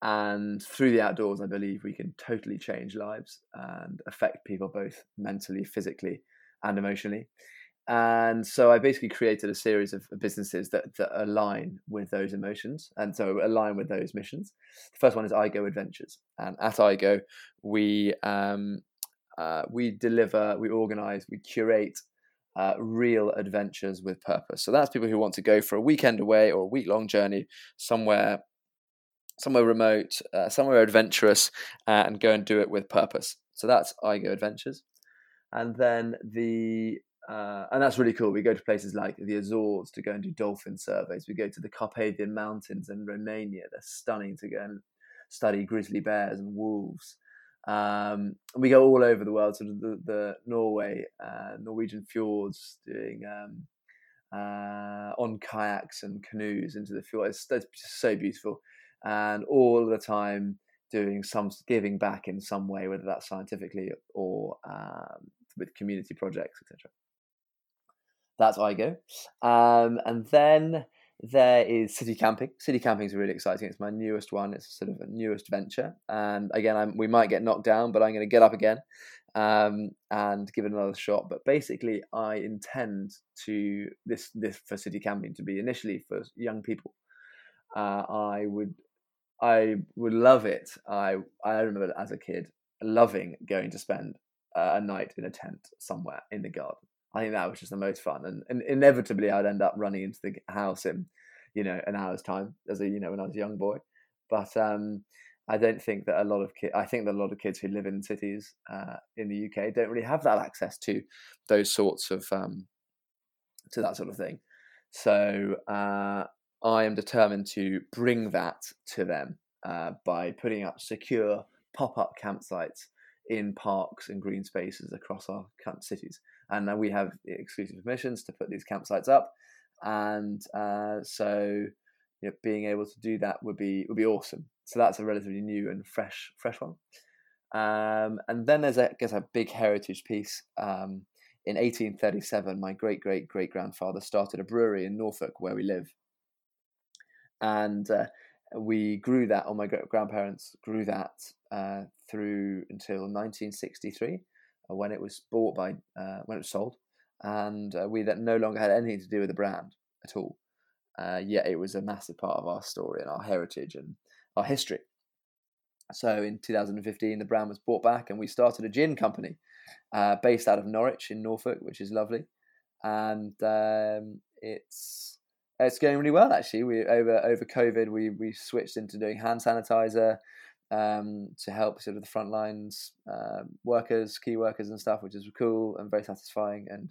and through the outdoors, I believe we can totally change lives and affect people both mentally, physically, and emotionally and so I basically created a series of businesses that, that align with those emotions and so align with those missions. The first one is I Go Adventures, and at I Go we um, uh, we deliver, we organize, we curate uh, real adventures with purpose. So that's people who want to go for a weekend away or a week long journey somewhere somewhere remote, uh, somewhere adventurous, uh, and go and do it with purpose. So that's I Go Adventures. And then the uh, and that's really cool. We go to places like the Azores to go and do dolphin surveys. We go to the Carpathian Mountains in Romania. They're stunning to go and study grizzly bears and wolves. Um, we go all over the world, sort of the, the Norway, uh, Norwegian fjords, doing um, uh, on kayaks and canoes into the fjord. It's, it's so beautiful, and all the time doing some giving back in some way, whether that's scientifically or um, with community projects, etc. That's IGO. Um, and then there is city camping. City camping is really exciting. It's my newest one. It's sort of a newest venture. And again, I'm, we might get knocked down, but I'm going to get up again um, and give it another shot. But basically, I intend to this this for city camping to be initially for young people. Uh, I would I would love it. I I remember as a kid loving going to spend a night in a tent somewhere in the garden I think that was just the most fun, and, and inevitably I'd end up running into the house in, you know, an hour's time as a you know when I was a young boy. But um, I don't think that a lot of kids. I think that a lot of kids who live in cities uh, in the UK don't really have that access to those sorts of um, to that sort of thing. So uh, I am determined to bring that to them uh, by putting up secure pop-up campsites in parks and green spaces across our cities and we have exclusive permissions to put these campsites up. And uh, so, you know, being able to do that would be would be awesome. So that's a relatively new and fresh fresh one. Um, and then there's a, I guess a big heritage piece. Um, in 1837, my great great great grandfather started a brewery in Norfolk where we live, and uh, we grew that. Or my grandparents grew that uh, through until 1963 uh, when it was bought by uh, when it was sold, and uh, we that no longer had anything to do with the brand at all. yet it was a massive part of our story and our heritage and our history. So in 2015, the brand was bought back, and we started a gin company uh, based out of Norwich in Norfolk, which is lovely, and um, it's it's going really well actually. We over over COVID, we we switched into doing hand sanitizer um, to help sort of the front lines uh, workers, key workers, and stuff, which is cool and very satisfying and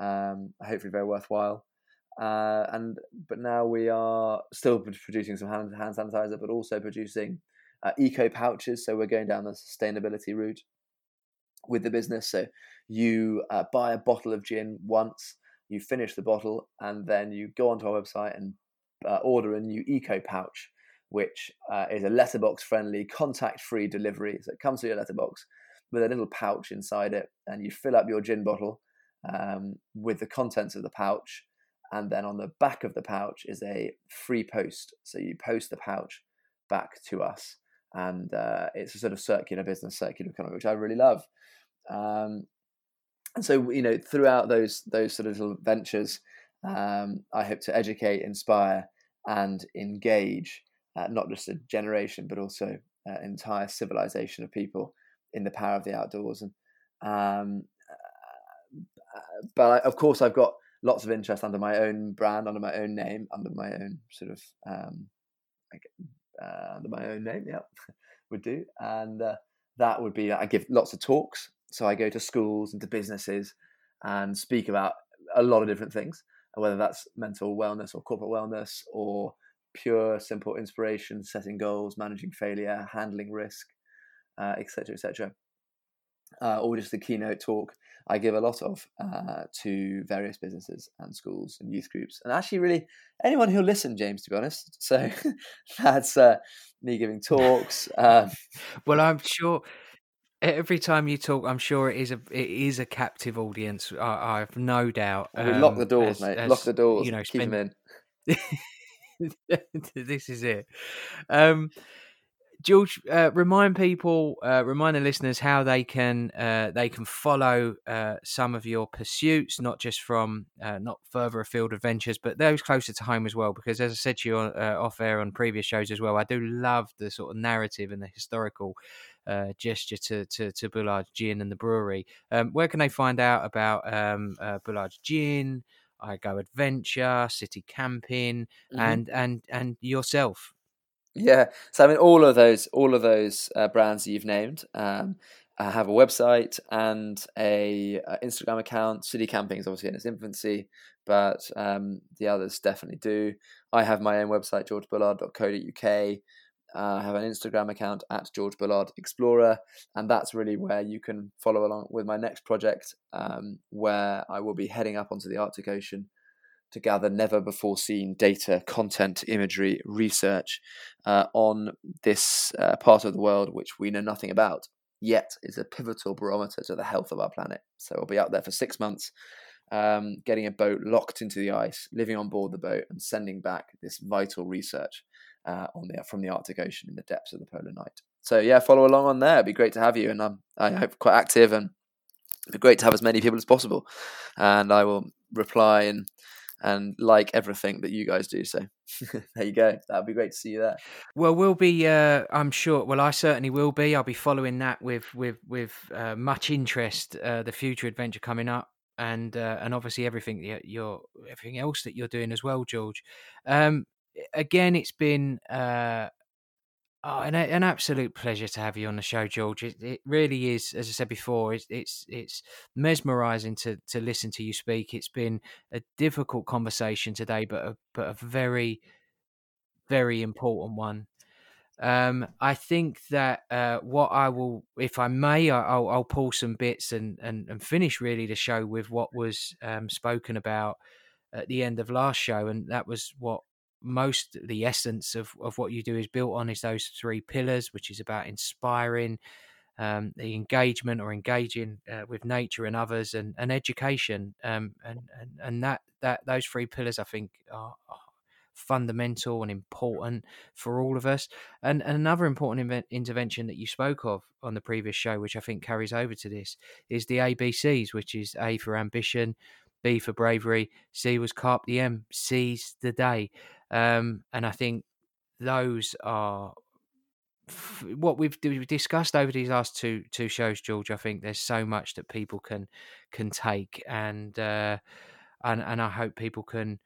um, hopefully very worthwhile. Uh, and but now we are still producing some hand, hand sanitizer, but also producing uh, eco pouches. So we're going down the sustainability route with the business. So you uh, buy a bottle of gin once, you finish the bottle, and then you go onto our website and uh, order a new eco pouch, which uh, is a letterbox friendly, contact free delivery. So it comes to your letterbox with a little pouch inside it, and you fill up your gin bottle um, with the contents of the pouch. And then on the back of the pouch is a free post. So you post the pouch back to us and uh, it's a sort of circular business, circular economy, which I really love. Um, and so, you know, throughout those those sort of little ventures, um, I hope to educate, inspire, and engage uh, not just a generation, but also an entire civilization of people in the power of the outdoors. And um, uh, but I, of course, I've got lots of interest under my own brand, under my own name, under my own sort of um, uh, under my own name. Yeah, would do. And uh, that would be I give lots of talks. So I go to schools and to businesses and speak about a lot of different things, whether that's mental wellness or corporate wellness or pure, simple inspiration, setting goals, managing failure, handling risk, etc., uh, etc. Et uh, or just the keynote talk I give a lot of uh, to various businesses and schools and youth groups, and actually, really anyone who'll listen, James. To be honest, so that's uh, me giving talks. Um, well, I'm sure every time you talk, I'm sure it is a it is a captive audience. I, I have no doubt. Um, we lock the doors, as, mate. As, lock the doors. You know, keep spend... them in. this is it. Um, George, uh, remind people, uh, remind the listeners how they can uh, they can follow uh, some of your pursuits, not just from uh, not further afield adventures, but those closer to home as well. Because as I said to you on, uh, off air on previous shows as well, I do love the sort of narrative and the historical gesture to to, to Bullard Gin and the brewery. Um, where can they find out about um, Bullard Gin? I go adventure, city camping, mm-hmm. and and and yourself. Yeah, so I mean, all of those, all of those uh, brands that you've named, um, have a website and a, a, uh, Instagram account. City Camping is obviously in its infancy, but um, the others definitely do. I have my own website, georgebullard.co.uk. Uh, I have an Instagram account at George Bullard Explorer, and that's really where you can follow along with my next project, um, where I will be heading up onto the Arctic Ocean to gather never before seen data, content, imagery, research uh, on this uh, part of the world which we know nothing about, yet is a pivotal barometer to the health of our planet. So I'll be out there for six months, um, getting a boat locked into the ice, living on board the boat, and sending back this vital research uh, on the from the Arctic Ocean in the depths of the polar night. So yeah, follow along on there. It'd be great to have you, and I'm I hope quite active and. It'd be great to have as many people as possible, and I will reply and and like everything that you guys do. So there you go. That'd be great to see you there. Well, we'll be. Uh, I'm sure. Well, I certainly will be. I'll be following that with with with uh, much interest. Uh, the future adventure coming up, and uh, and obviously everything you're everything else that you're doing as well, George. Um, again, it's been uh, Oh, an, an absolute pleasure to have you on the show, George. It, it really is, as I said before, it's it's, it's mesmerising to, to listen to you speak. It's been a difficult conversation today, but a, but a very, very important one. Um, I think that uh, what I will, if I may, I'll, I'll pull some bits and, and, and finish really the show with what was um, spoken about at the end of last show, and that was what most the essence of, of what you do is built on is those three pillars, which is about inspiring, um, the engagement or engaging uh, with nature and others, and, and education, um, and, and and that that those three pillars I think are, are, fundamental and important for all of us. And, and another important intervention that you spoke of on the previous show, which I think carries over to this, is the ABCs, which is A for ambition, B for bravery, C was carpe diem, seize the day. Um, and I think those are f- what we've d- discussed over these last two two shows, George, I think there's so much that people can can take, and uh, and and I hope people can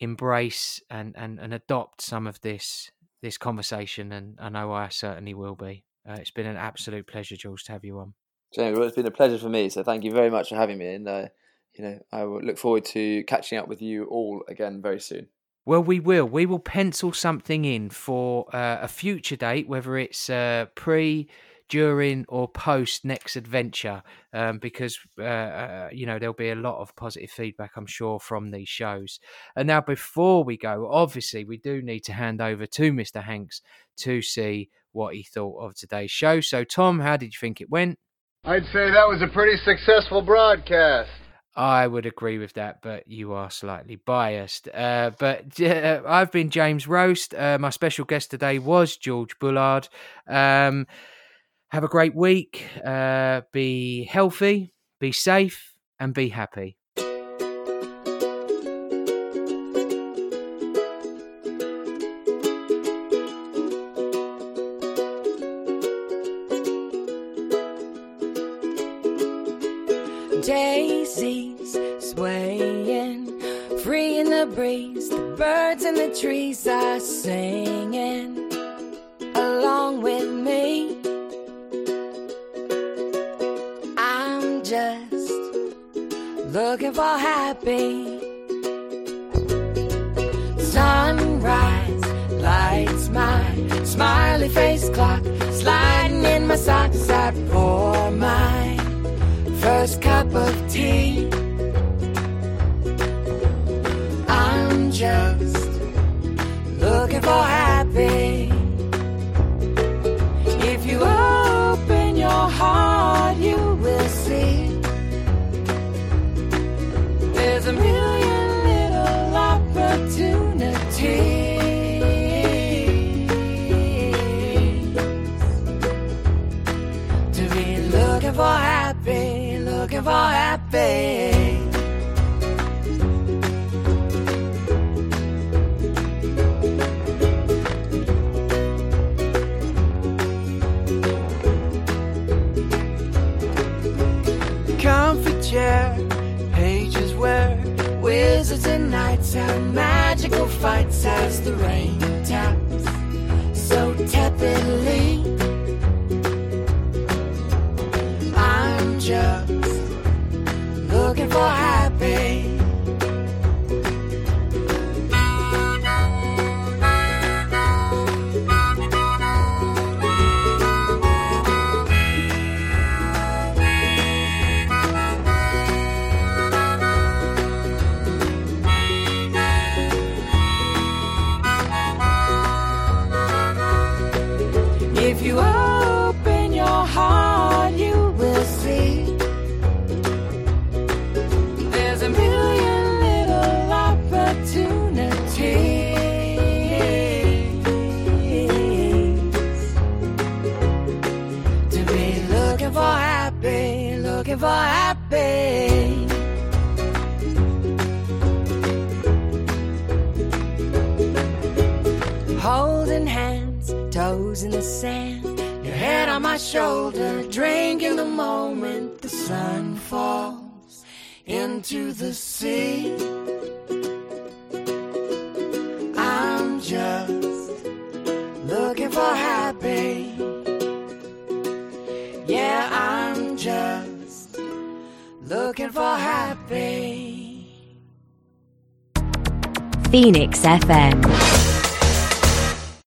embrace and and and adopt some of this this conversation, and I know I certainly will be. Uh, it's been an absolute pleasure, George, to have you on. Jamie, well, it's been a pleasure for me. So thank you very much for having me, and uh, you know I look forward to catching up with you all again very soon. Well, we will. We will pencil something in for uh, a future date, whether it's uh, pre, during, or post next adventure, um, because uh, uh, you know there'll be a lot of positive feedback, I'm sure, from these shows. And now, before we go, obviously, we do need to hand over to Mr. Hanks to see what he thought of today's show. So, Tom, how did you think it went? I'd say that was a pretty successful broadcast. I would agree with that, but you are slightly biased. Uh, but uh, I've been James Roast. Uh, my special guest today was George Bullard. Um, have a great week. Uh, be healthy, be safe, and be happy. FM.